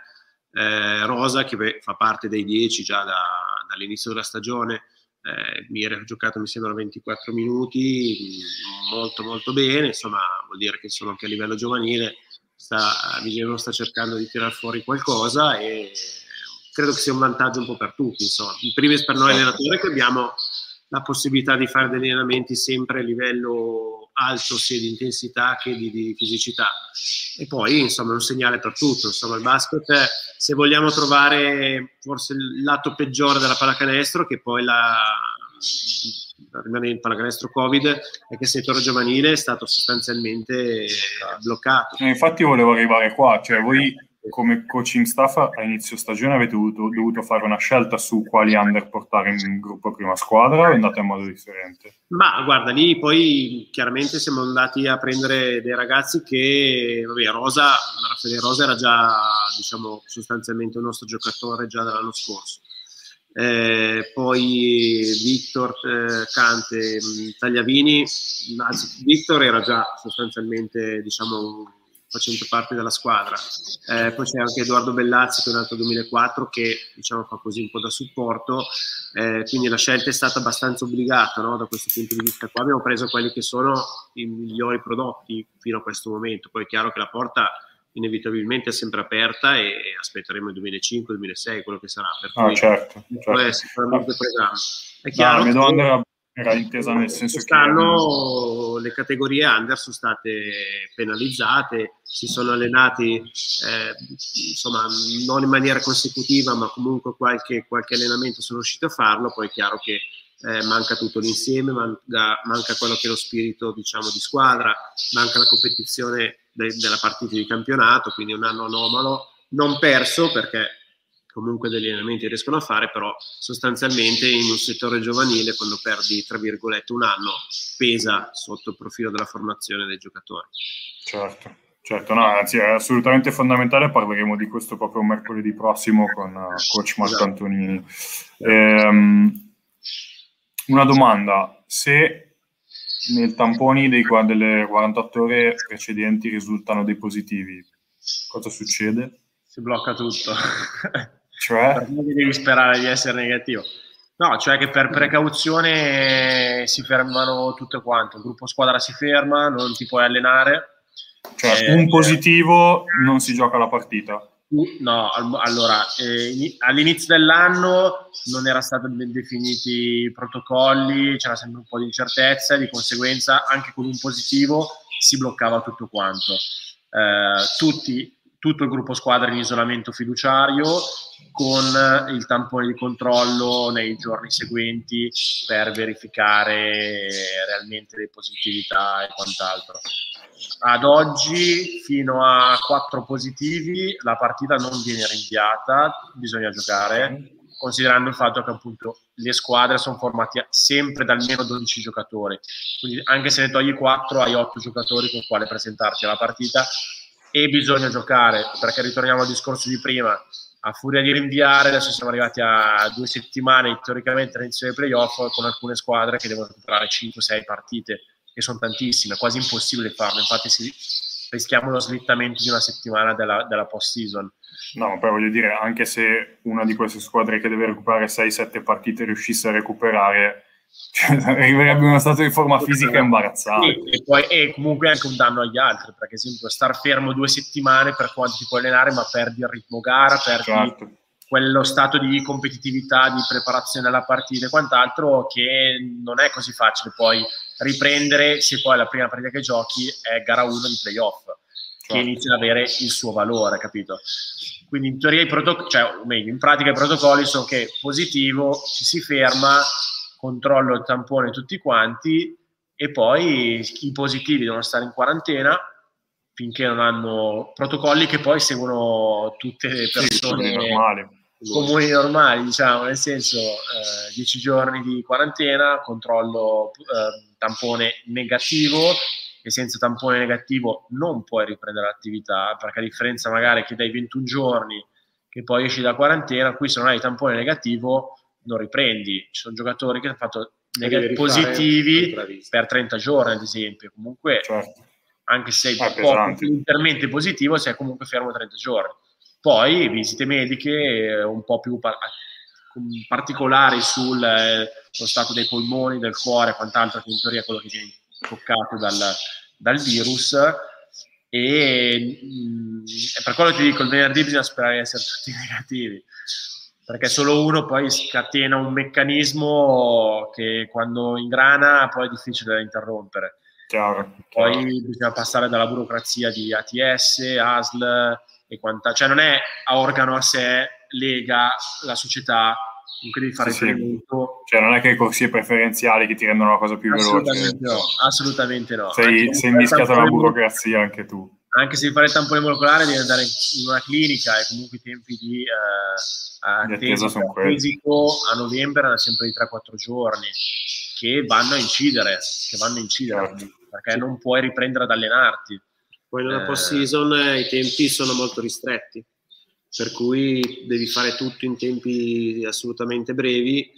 eh, Rosa che fa parte dei 10 già da, dall'inizio della stagione, eh, mi ha giocato mi sembra 24 minuti, molto molto bene, insomma vuol dire che insomma, anche a livello giovanile sta, Vigevano sta cercando di tirar fuori qualcosa e credo che sia un vantaggio un po' per tutti, insomma. In primis per noi allenatori che abbiamo la possibilità di fare degli allenamenti sempre a livello alto sia di intensità che di, di, fisicità. E poi insomma è un segnale per tutto. Insomma il basket se vogliamo trovare forse il lato peggiore della pallacanestro che poi la rimane il pallacanestro covid è che il settore giovanile è stato sostanzialmente bloccato. Eh, infatti volevo arrivare qua cioè voi come coaching staff a inizio stagione avete dovuto, dovuto, fare una scelta su quali under portare in gruppo prima squadra o è andata in modo differente? Ma guarda, lì poi chiaramente siamo andati a prendere dei ragazzi che, vabbè, Rosa, Raffaele Rosa era già, diciamo, sostanzialmente un nostro giocatore già dall'anno scorso. Eh, poi Victor eh, Cante, Tagliavini, anzi Victor era già sostanzialmente diciamo, facendo parte della squadra. Eh, poi c'è anche Edoardo Bellazzi che è nato nel 2004 che diciamo fa così un po' da supporto, eh, quindi la scelta è stata abbastanza obbligata no? da questo punto di vista qua. Abbiamo preso quelli che sono i migliori prodotti fino a questo momento, poi è chiaro che la porta inevitabilmente è sempre aperta e aspetteremo il 2005-2006 quello che sarà. Per ah, certo, certo. è sicuramente programma. È chiaro no, che era intesa nel senso Quest'anno che... le categorie under sono state penalizzate, si sono allenati eh, insomma non in maniera consecutiva, ma comunque qualche, qualche allenamento sono riusciti a farlo. Poi è chiaro che eh, manca tutto l'insieme, manca, manca, quello che è lo spirito diciamo, di squadra, manca la competizione de- della partita di campionato, quindi un anno anomalo, non perso perché comunque degli allenamenti riescono a fare, però sostanzialmente in un settore giovanile quando perdi tra virgolette un anno pesa sotto il profilo della formazione dei giocatori. Certo. Certo, no, anzi è assolutamente fondamentale, parleremo di questo proprio mercoledì prossimo con uh, coach Marco esatto. Antonini. Ehm, una domanda, se nel tamponi dei, delle 48 ore precedenti risultano dei positivi, cosa succede? Si blocca tutto. [laughs] Cioè? devi sperare di essere negativo. No, cioè che per precauzione si fermano tutto quanto, il gruppo squadra si ferma, non ti puoi allenare. Cioè, eh, un positivo non si gioca la partita. No, allora, eh, all'inizio dell'anno non erano stati ben definiti i protocolli, c'era sempre un po' di incertezza di conseguenza anche con un positivo si bloccava tutto quanto. Eh, tutti tutto il gruppo squadra in isolamento fiduciario con il tampone di controllo nei giorni seguenti per verificare realmente le positività e quant'altro. Ad oggi, fino a quattro positivi, la partita non viene rinviata, bisogna giocare considerando il fatto che appunto le squadre sono formate sempre da almeno 12 giocatori, quindi anche se ne togli 4 hai 8 giocatori con i quali presentarti alla partita e bisogna giocare, perché ritorniamo al discorso di prima, a furia di rinviare, adesso siamo arrivati a due settimane teoricamente all'inizio dei playoff con alcune squadre che devono recuperare 5-6 partite, che sono tantissime, è quasi impossibile farlo, infatti si, rischiamo lo slittamento di una settimana della, della post-season. No, però voglio dire, anche se una di queste squadre che deve recuperare 6-7 partite riuscisse a recuperare, [laughs] arriverebbe in uno stato di forma fisica imbarazzante. E, e poi è comunque anche un danno agli altri, perché esempio star fermo due settimane per quanto ti puoi allenare, ma perdi il ritmo gara, perdi certo. quello stato di competitività, di preparazione alla partita e quant'altro che non è così facile poi riprendere se poi la prima partita che giochi è gara 1 di playoff, certo. che inizia ad avere il suo valore, capito? Quindi in teoria i protocolli, cioè o meglio, in pratica i protocolli sono che positivo, ci si ferma, controllo il tampone tutti quanti e poi i positivi devono stare in quarantena finché non hanno protocolli che poi seguono tutte le persone sì, normali. comuni normali, diciamo, nel senso eh, 10 giorni di quarantena, controllo eh, tampone negativo e senza tampone negativo non puoi riprendere l'attività, perché a differenza magari che dai 21 giorni che poi esci da quarantena, qui se non hai tampone negativo non riprendi. Ci sono giocatori che hanno fatto neg- positivi per 30 giorni, ad esempio. Comunque, certo. anche se sei ah, intermente positivo, sei comunque fermo 30 giorni. Poi visite mediche eh, un po' più par- particolari sul eh, stato dei polmoni, del cuore, quant'altro, che in teoria è quello che viene toccato dal, dal virus. E mh, mm, per quello ti dico, il venerdì bisogna sperare di essere tutti [laughs] negativi perché solo uno poi scatena un meccanismo che quando ingrana poi è difficile da interrompere. Chiaro, poi chiaro. bisogna passare dalla burocrazia di ATS, ASL e quant'altro, cioè non è a organo a sé, lega la società, comunque devi fare sì, riferimento. Cioè non è che hai corsie preferenziali che ti rendono la cosa più assolutamente veloce. No, assolutamente no. Sei, sei mischiato alla burocrazia anche tu. Anche se devi fare il tampone molecolare devi andare in una clinica e comunque i tempi di... Eh, attesa fisico a novembre erano sempre di 3-4 giorni che vanno a incidere, che vanno a incidere certo. perché sì. non puoi riprendere ad allenarti. Poi nella eh, post season eh, i tempi sono molto ristretti, per cui devi fare tutto in tempi assolutamente brevi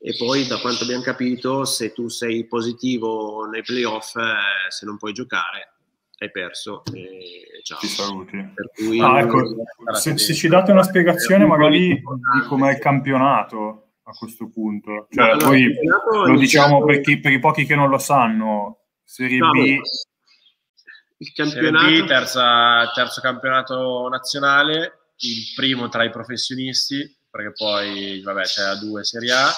e poi da quanto abbiamo capito se tu sei positivo nei playoff, eh, se non puoi giocare, hai perso e ciao. Ti saluti. Cui, ah, ecco, se, se, ci date una spiegazione magari di com'è il campionato a questo punto. Cioè, no, poi lo diciamo per, chi, per, i pochi che non lo sanno, Serie no, B... Il campionato... Serie B, terza, terzo campionato nazionale, il primo tra i professionisti, perché poi vabbè, c'è la 2 Serie A,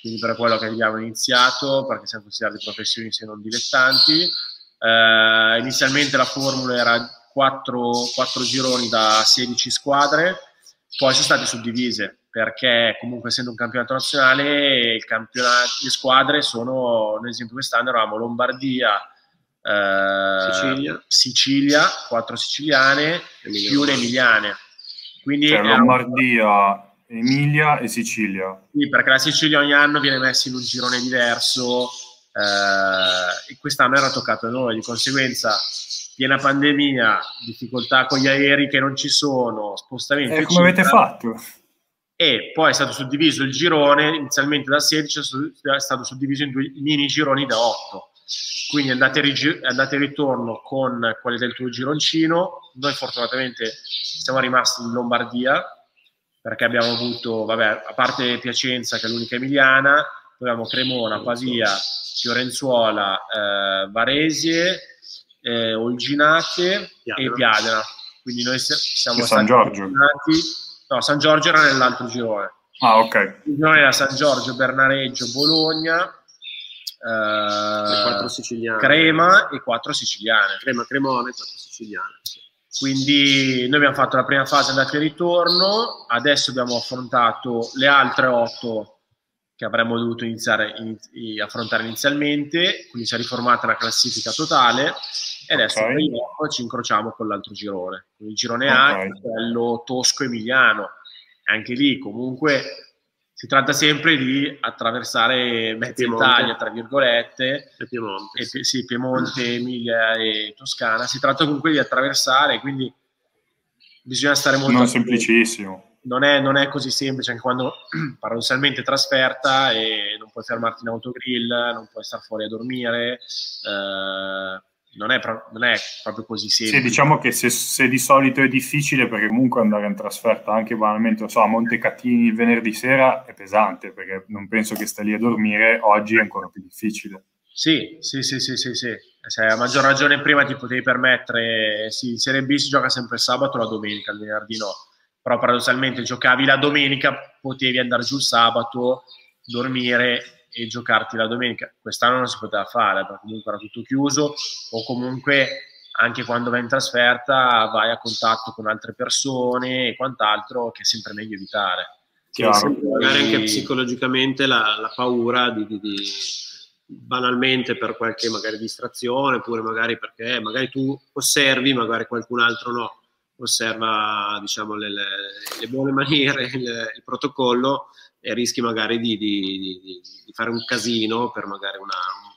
quindi per quello che abbiamo iniziato, perché siamo considerati professionisti e non dilettanti eh, inizialmente la formula era 4, 4 gironi da 16 squadre, poi sono state suddivise perché comunque essendo un campionato nazionale le squadre sono, ad esempio quest'anno eravamo Lombardia, eh, Sicilia. Sicilia, quattro siciliane Emilia. più le emiliane. Quindi cioè, Lombardia, Emilia e Sicilia. Sì, perché la Sicilia ogni anno viene messa in un girone diverso eh, quest'anno era toccato a noi, di conseguenza piena pandemia, difficoltà con gli aerei che non ci sono, spostamenti. E come avete fatto? E poi è stato suddiviso il girone, inizialmente da 16, è stato suddiviso in due mini gironi da 8. Quindi andate, e andate e ritorno con quelli del tuo gironcino. Noi fortunatamente siamo rimasti in Lombardia perché abbiamo avuto, vabbè, a parte Piacenza che è l'unica emiliana, poi abbiamo Cremona, Pavia, Fiorenzuola, eh, Varesie, eh, Olginate Piadena. e Piadena. Quindi noi siamo e San Giorgio. No, San Giorgio era nell'altro girone. Ah, ok. Il girone era San Giorgio, Bernareggio, Bologna, eh, Crema e quattro siciliane. Crema, Cremone e quattro siciliane. Sì. Quindi noi abbiamo fatto la prima fase andata e ritorno, adesso abbiamo affrontato le altre otto che avremmo dovuto iniziare a affrontare inizialmente, quindi si è riformata la classifica totale e adesso okay. ci incrociamo con l'altro girone. Il girone okay. A, quello tosco-emiliano, anche lì comunque si tratta sempre di attraversare mezza Italia, tra virgolette, e Piemonte, e, sì, Piemonte, Emilia e Toscana. Si tratta comunque di attraversare, quindi bisogna stare molto... Non semplicissimo. Non è, non è, così semplice anche quando [clears throat] paradossalmente trasferta e non puoi fermarti in autogrill, non puoi stare fuori a dormire. Eh, non è, pro- non è, proprio così semplice. Sì, diciamo che se, se, di solito è difficile, perché comunque andare in trasferta anche banalmente, so, a Montecatini il venerdì sera è pesante, perché non penso che stai lì a dormire, oggi è ancora più difficile. Sì, sì, sì, sì, sì, sì. Se a maggior ragione prima ti potevi permettere, sì, in Serie B si gioca sempre sabato la domenica, il venerdì no, però paradossalmente giocavi la domenica, potevi andare giù il sabato, dormire e giocarti la domenica. Quest'anno non si poteva fare perché comunque era tutto chiuso o comunque anche quando vai in trasferta vai a contatto con altre persone e quant'altro che è sempre meglio evitare. Chiaro. Magari anche psicologicamente la, la paura di, di, di, banalmente per qualche magari distrazione oppure magari perché magari tu osservi, magari qualcun altro no, osserva diciamo le, le, le buone maniere, il, il protocollo e rischi magari di, di, di, di, fare un casino per magari una,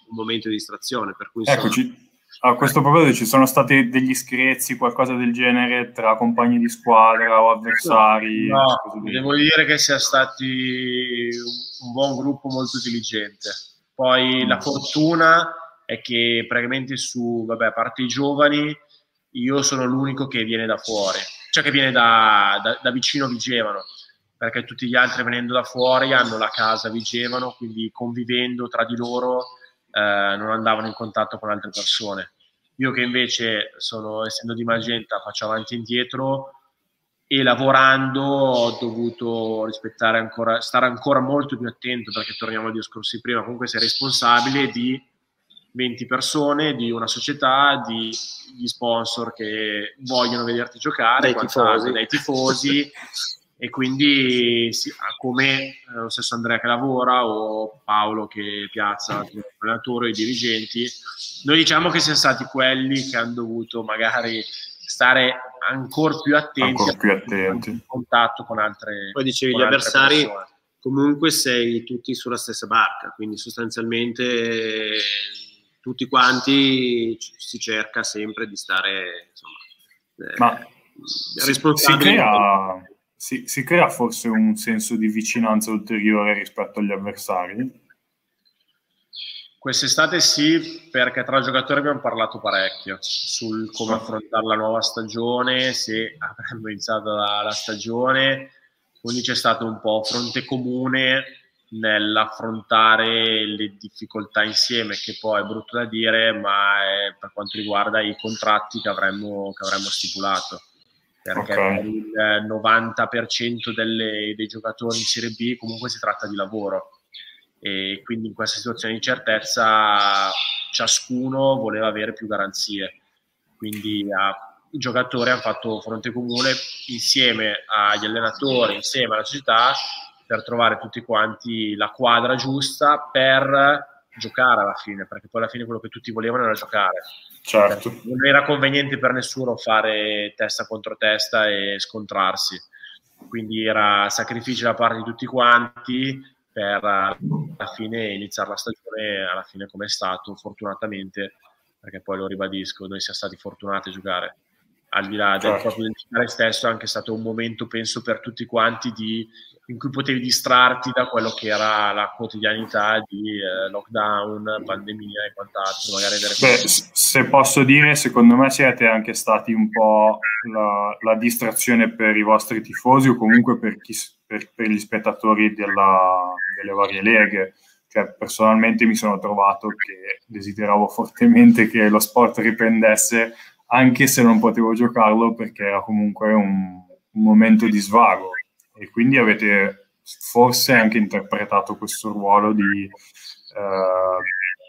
un momento di distrazione. Per cui Eccoci. A questo proposito ci sono stati degli screzi, qualcosa del genere tra compagni di squadra o avversari? No, devo dire che sia stati un, buon gruppo molto intelligente. Poi mm. la fortuna è che praticamente su, vabbè, a parte i giovani, io sono l'unico che viene da fuori, cioè che viene da, da, da vicino Vigevano perché tutti gli altri venendo da fuori hanno la casa Vigevano, quindi convivendo tra di loro eh, non andavano in contatto con altre persone. Io che invece sono, essendo di Magenta, faccio avanti e indietro e lavorando ho dovuto rispettare ancora, stare ancora molto più attento perché torniamo al discorso di prima, comunque sei responsabile di 20 persone, di una società, di gli sponsor che vogliono vederti giocare, dai tifosi, dai tifosi e quindi sì, come eh, lo stesso Andrea che lavora o Paolo che piazza l'allenatore, i dirigenti, noi diciamo che siamo stati quelli che hanno dovuto magari stare ancora più attenti, ancora più attenti. in contatto con altre Poi dicevi gli avversari, persone. comunque sei tutti sulla stessa barca, quindi sostanzialmente tutti quanti si cerca sempre di stare insomma, Ma eh, responsabili. Si crea si, si crea forse un senso di vicinanza ulteriore rispetto agli avversari? Quest'estate sì, perché tra giocatori abbiamo parlato parecchio sul come affrontare la nuova stagione, se avremmo iniziato la, la stagione, quindi c'è stato un po' fronte comune nell'affrontare le difficoltà insieme, che poi è brutto da dire, ma è per quanto riguarda i contratti che avremmo, che avremmo stipulato perché okay. il 90% delle, dei giocatori in Serie B comunque si tratta di lavoro e quindi in questa situazione di certezza ciascuno voleva avere più garanzie. Quindi a, i giocatori hanno fatto fronte comune insieme agli allenatori, insieme alla società per trovare tutti quanti la quadra giusta per giocare alla fine, perché poi alla fine quello che tutti volevano era giocare. Certo. Non era conveniente per nessuno fare testa contro testa e scontrarsi, quindi era sacrificio da parte di tutti quanti per alla fine iniziare la stagione alla fine come è stato, fortunatamente, perché poi lo ribadisco, noi siamo stati fortunati a giocare. Al di là del certo. proprio del giocare stesso, è anche stato un momento, penso, per tutti quanti di in cui potevi distrarti da quello che era la quotidianità di eh, lockdown, pandemia e quant'altro. Magari Beh, se posso dire, secondo me siete anche stati un po' la, la distrazione per i vostri tifosi o comunque per, chi, per, per gli spettatori della, delle varie leghe. Cioè, personalmente mi sono trovato che desideravo fortemente che lo sport riprendesse, anche se non potevo giocarlo perché era comunque un, un momento di svago e quindi avete forse anche interpretato questo ruolo di, uh,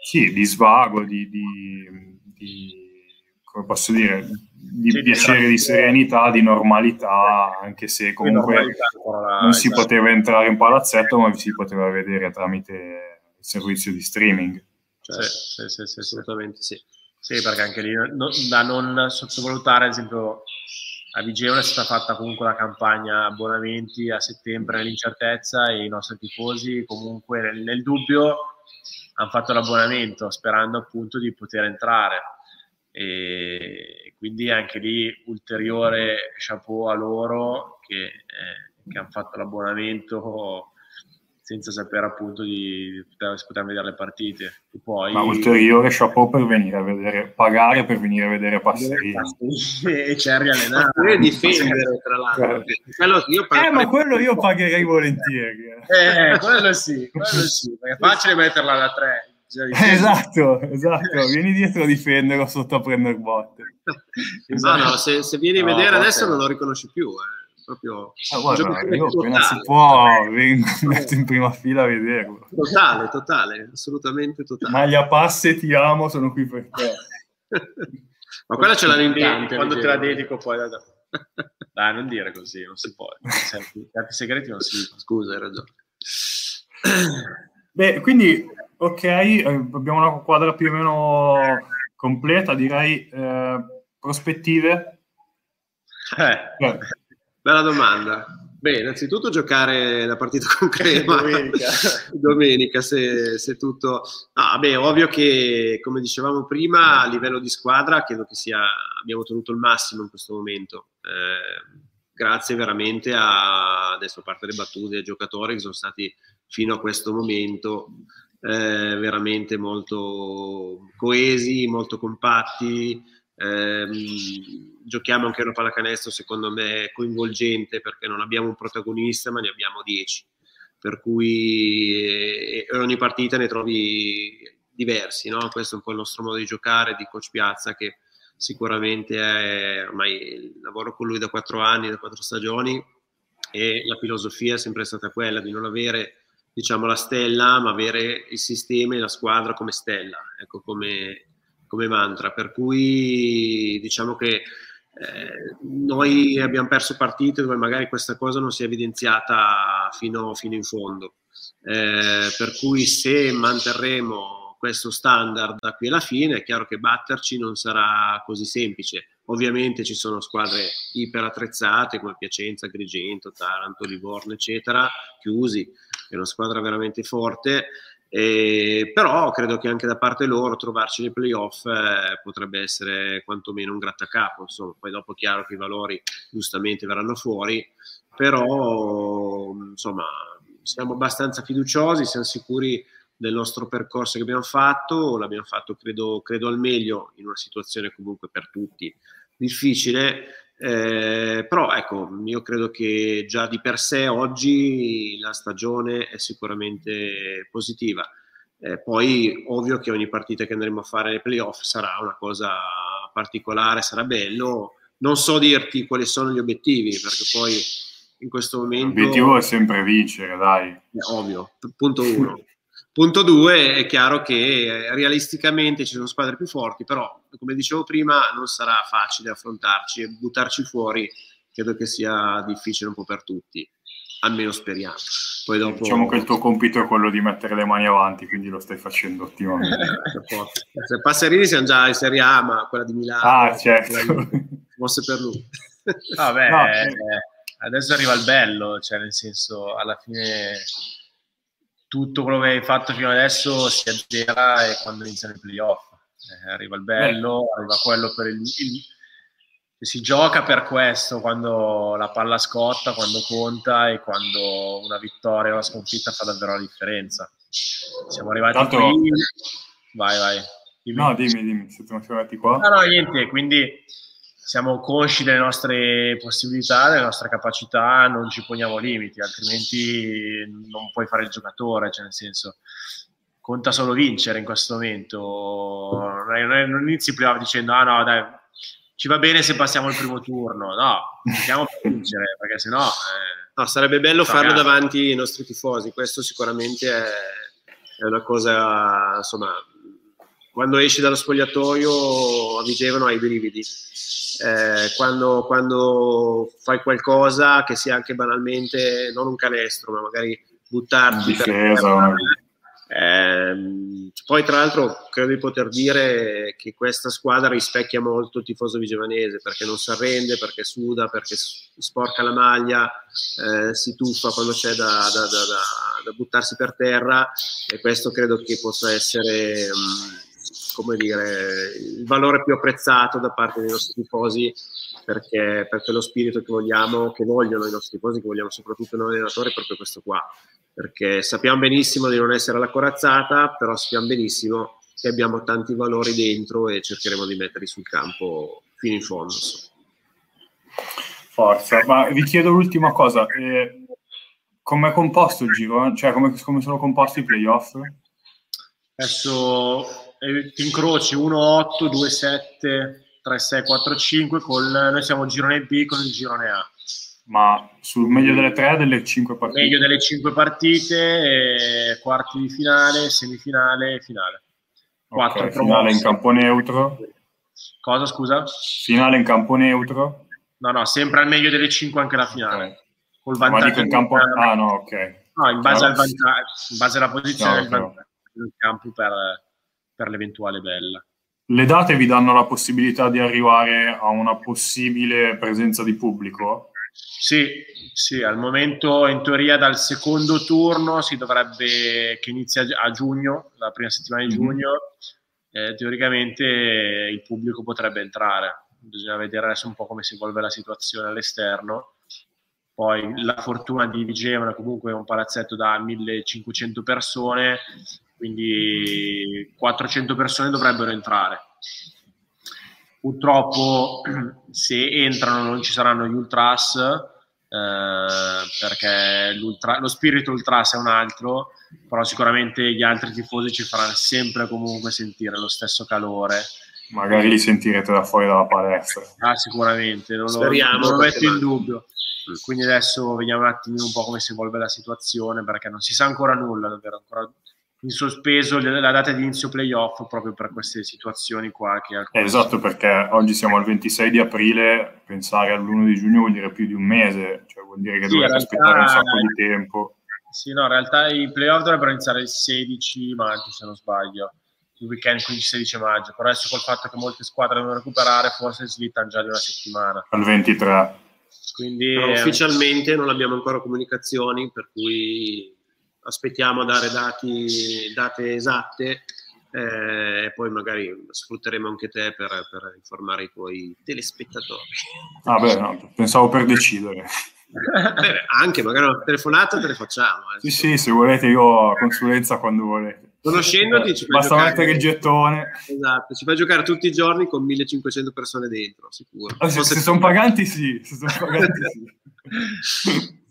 sì, di svago, di, di, di, come posso dire, di sì, piacere, di serenità, di normalità, anche se comunque non si poteva entrare in palazzetto, ma si poteva vedere tramite il servizio di streaming. Cioè, sì, sì, sì, assolutamente sì. Sì, perché anche lì no, da non sottovalutare, ad esempio, a Vigevano è stata fatta comunque la campagna abbonamenti a settembre nell'incertezza e i nostri tifosi comunque nel, nel dubbio hanno fatto l'abbonamento sperando appunto di poter entrare. E quindi anche lì ulteriore chapeau a loro che, eh, che hanno fatto l'abbonamento senza sapere appunto di poter, poter vedere le partite. E poi, Ma ulteriore chapeau per venire a vedere, pagare per venire a vedere Passerini. e Cerri allenare. E difendere, tra l'altro. Quello, io eh, ma quello io pagherei volentieri. Eh, quello sì, quello sì, è facile metterla da tre. Esatto, esatto, vieni dietro a difenderlo sotto a prendere botte. [laughs] No, no, se, se vieni a vedere no, adesso non lo riconosci più. Eh proprio ah, guarda, io appena si può vengo metto in prima fila a vederlo. Totale, totale, assolutamente totale. Maglia passe ti amo, sono qui per te. [laughs] Ma quella ce l'hanno in tante quando te la dedico poi da... dai. Non dire così, non si può. Certi, certi segreti non si dicono. Scusa hai ragione. Beh, quindi ok, eh, abbiamo una quadra più o meno completa direi eh, prospettive. Eh. Bella domanda. Beh, innanzitutto giocare la partita con [laughs] Crema domenica, domenica se, se, tutto... Ah, beh, ovvio che, come dicevamo prima, a livello di squadra credo che sia... abbiamo ottenuto il massimo in questo momento. Eh, grazie veramente a, adesso a parte le battute, ai giocatori che sono stati fino a questo momento eh, veramente molto coesi, molto compatti. Eh, giochiamo anche una pallacanestro secondo me coinvolgente perché non abbiamo un protagonista ma ne abbiamo dieci per cui eh, ogni partita ne trovi diversi no? questo è un po' il nostro modo di giocare di coach Piazza che sicuramente è ormai lavoro con lui da quattro anni da quattro stagioni e la filosofia è sempre stata quella di non avere diciamo la stella ma avere il sistema e la squadra come stella ecco come, come mantra per cui diciamo che eh, noi abbiamo perso partite dove magari questa cosa non si è evidenziata fino, fino in fondo. Eh, per cui se manterremo questo standard da qui alla fine, è chiaro che batterci non sarà così semplice. Ovviamente ci sono squadre iper attrezzate come Piacenza, Agrigento, Taranto, Livorno, eccetera, chiusi, è una squadra veramente forte e, però credo che anche da parte loro trovarci nei playoff eh, potrebbe essere quantomeno un grattacapo. Insomma, poi dopo è chiaro che i valori giustamente verranno fuori, però insomma siamo abbastanza fiduciosi, siamo sicuri del nostro percorso che abbiamo fatto, l'abbiamo fatto credo, credo al meglio in una situazione comunque per tutti difficile eh, però ecco, io credo che già di per sé oggi la stagione è sicuramente positiva. Eh, poi ovvio che ogni partita che andremo a fare nei playoff sarà una cosa particolare, sarà bello. Non so dirti quali sono gli obiettivi, perché poi in questo momento... L'obiettivo è sempre vincere, dai. È ovvio, punto uno. [laughs] Punto due, è chiaro che realisticamente ci sono squadre più forti, però come dicevo prima non sarà facile affrontarci e buttarci fuori credo che sia difficile un po' per tutti, almeno speriamo. Poi dopo... Diciamo che il tuo compito è quello di mettere le mani avanti, quindi lo stai facendo ottimamente. [laughs] Se Passerini siamo già in Serie A, ma quella di Milano... Ah, certo. Fosse per lui. Vabbè, no, eh. adesso arriva il bello, cioè nel senso, alla fine tutto quello che hai fatto fino adesso si azzera e quando iniziano i playoff. Eh, arriva il bello, arriva quello per il, il si gioca per questo quando la palla scotta, quando conta e quando una vittoria o una sconfitta fa davvero la differenza. Siamo arrivati Tanto... qui. Vai, vai. Dimmi. No, dimmi, dimmi, siamo arrivati qua. No, no, niente, quindi siamo consci delle nostre possibilità, delle nostre capacità, non ci poniamo limiti, altrimenti non puoi fare il giocatore, cioè nel senso conta solo vincere in questo momento. Non inizi prima dicendo ah no dai ci va bene se passiamo il primo turno, no, giochiamo per vincere perché sennò... Eh, no, sarebbe bello farlo davanti ai nostri tifosi, questo sicuramente è, è una cosa, insomma, quando esci dallo spogliatoio a Vigevano hai i brividi. Eh, quando, quando, fai qualcosa che sia anche banalmente non un canestro, ma magari buttarti difesa, Eh, poi tra l'altro credo di poter dire che questa squadra rispecchia molto il tifoso vigevanese perché non si arrende, perché suda, perché sporca la maglia, eh, si tuffa quando c'è da, da, da, da, buttarsi per terra e questo credo che possa essere um, come dire, il valore più apprezzato da parte dei nostri tifosi perché, perché lo spirito che vogliamo, che vogliono i nostri tifosi, che vogliamo soprattutto noi allenatori è proprio questo qua perché sappiamo benissimo di non essere alla corazzata, però sappiamo benissimo che abbiamo tanti valori dentro e cercheremo di metterli sul campo fino in fondo. Forza, ma vi chiedo l'ultima cosa, eh, come è composto il giro? Cioè come, come sono composti i playoff? Adesso eh, ti incroci 1-8, 2-7, 3-6, 4-5, con, noi siamo il girone B con il girone A ma sul meglio delle tre delle cinque partite? Meglio delle cinque partite, quarti di finale, semifinale e finale. Okay, finale in campo neutro. Cosa, scusa? Finale in campo neutro. No, no, sempre al meglio delle cinque anche la finale. Okay. Col vantaggio in campo... Ah, no, ok. No, in base, al vantaggio, in base alla posizione del vantaggio del campo per, per l'eventuale bella. Le date vi danno la possibilità di arrivare a una possibile presenza di pubblico? Sì, sì, al momento in teoria dal secondo turno si dovrebbe, che inizia a giugno, la prima settimana di mhm. giugno, eh, teoricamente il pubblico potrebbe entrare. Bisogna vedere adesso un po' come si evolve la situazione all'esterno. Poi la fortuna di Vigevano comunque è un palazzetto da 1500 persone, quindi 400 persone dovrebbero entrare. Purtroppo [clears throat] se entrano non ci saranno gli ultras, eh, perché lo spirito ultras è un altro, però sicuramente gli altri tifosi ci faranno sempre comunque sentire lo stesso calore. Magari li sentirete da fuori dalla palestra. Ah, sicuramente, non lo, Speriamo, non lo metto in dubbio. Quindi adesso vediamo un attimo un po' come si evolve la situazione, perché non si sa ancora nulla, davvero ancora in sospeso la data di inizio playoff proprio per queste situazioni qua. Che alcune... Esatto, perché oggi siamo al 26 di aprile, pensare all'1 di giugno vuol dire più di un mese, cioè vuol dire che sì, dovete realtà, aspettare un sacco di tempo. Sì, no, in realtà i playoff dovrebbero iniziare il 16 maggio, se non sbaglio, il weekend 15-16 maggio, però adesso col fatto che molte squadre devono recuperare, forse slittano già di una settimana. Al 23. Quindi, però ufficialmente non abbiamo ancora comunicazioni, per cui aspettiamo a dare dati, date esatte eh, e poi magari sfrutteremo anche te per, per, informare i tuoi telespettatori. Ah beh, no, pensavo per decidere. Beh, anche magari una telefonata te le facciamo. Eh. Sì, sì, se volete io ho consulenza quando volete. Conoscendoti ci Basta mettere il gettone. Esatto, ci fai giocare tutti i giorni con 1500 persone dentro, sicuro. Ah, se, se sono paganti sì, se sono paganti sì. [laughs]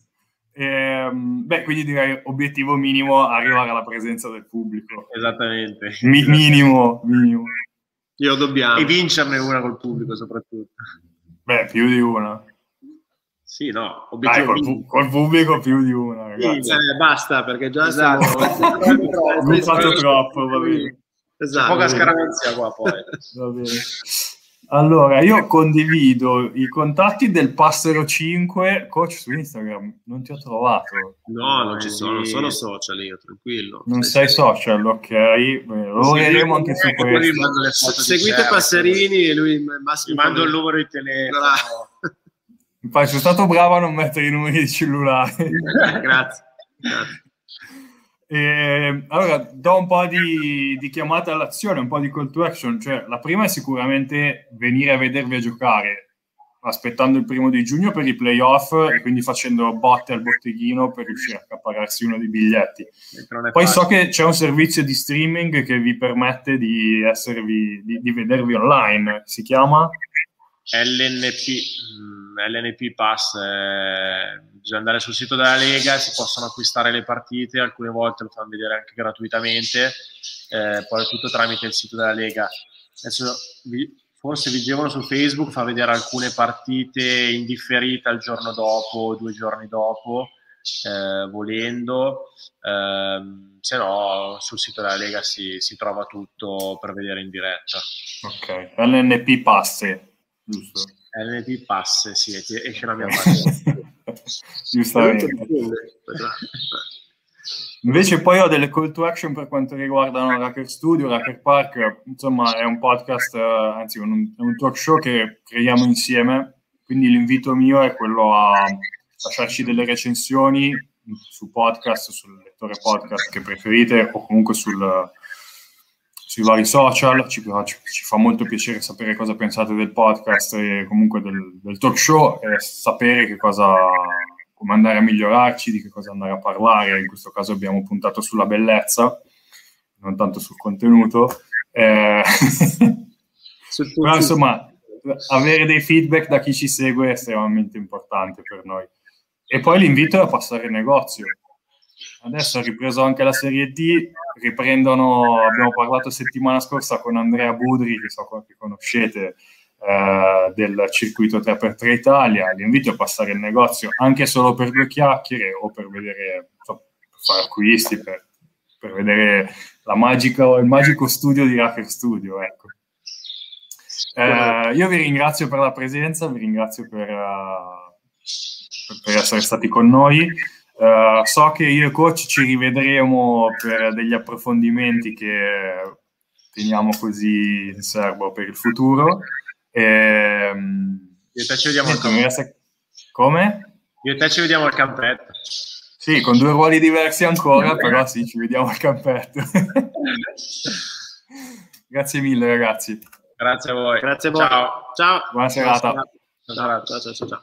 Ehm, beh, quindi direi obiettivo minimo arrivare alla presenza del pubblico. Esattamente. Mi- minimo, minimo. Io dobbiamo. E vincerne una col pubblico soprattutto. Beh, più di una. Sì, no, Dai, col, pu- col, pubblico più di una. Sì, eh, basta, perché già esatto. stiamo... [laughs] Non fatto troppo, va bene. Esatto. C'è poca scaramenzia qua poi. va bene. Allora, io condivido i contatti del Passero 5, coach su Instagram. Non ti ho trovato. No, non ci sono, non sono social io, tranquillo. Non sei, social, ok. Lo vedremo anche su questo. Seguite Passerini e lui. Mi mando il numero di telefono. Infatti, sono stato bravo a non mettere i numeri di cellulare. [laughs] Grazie. Grazie. E, allora, do un po' di, di, chiamata all'azione, un po' di call to action. Cioè, la prima è sicuramente venire a vedervi a giocare, aspettando il primo di giugno per i playoff e quindi facendo botte al botteghino per riuscire a accapararsi uno dei biglietti. Poi so che c'è un servizio di streaming che vi permette di, esservi, di, di vedervi online. Si chiama? LNP, LNP Pass. Eh bisogna andare sul sito della Lega, si possono acquistare le partite, alcune volte lo fanno vedere anche gratuitamente, eh, poi è tutto tramite il sito della Lega. Adesso vi, forse Vigevano su Facebook fa vedere alcune partite indifferite al giorno dopo, due giorni dopo, eh, volendo, eh, se no sul sito della Lega si, si, trova tutto per vedere in diretta. Ok, LNP Passe, giusto? LNP Passe, sì, esce la mia parte. Giustamente. Invece poi ho delle call to action per quanto riguardano Racker Studio, Racker Park, insomma è un podcast, eh, anzi un, un talk show che creiamo insieme, quindi l'invito mio è quello a lasciarci delle recensioni su podcast, sul lettore podcast che preferite o comunque sul, sui vari social. Ci, ci, fa molto piacere sapere cosa pensate del podcast e comunque del, del talk show e sapere che cosa, come andare a migliorarci, di che cosa andare a parlare. In questo caso abbiamo puntato sulla bellezza, non tanto sul contenuto. Eh, [laughs] però insomma, avere dei feedback da chi ci segue è estremamente importante per noi. E poi l'invito è a passare il negozio. Adesso ha ripreso anche la Serie D, riprendono, abbiamo parlato settimana scorsa con Andrea Budri, che so che conoscete, eh, del circuito 3x3 Italia. L'invito è a passare il negozio anche solo per due chiacchiere o per vedere, so, per fare acquisti, per, per vedere magica, il magico studio di Racker Studio. Ecco. Eh, io vi ringrazio per la presenza, vi ringrazio per, uh, per essere stati con noi. Uh, so che io e coach ci rivedremo per degli approfondimenti che teniamo così in serbo per il futuro. E, um, io e te ci vediamo al campetto. Come? Io e te ci vediamo al campetto. Sì, con due ruoli diversi ancora, [laughs] però sì, ci vediamo al campetto. [laughs] Grazie mille ragazzi. Grazie a voi. Grazie a voi. Ciao. Ciao. Buona serata. Ciao, ciao, ciao, ciao.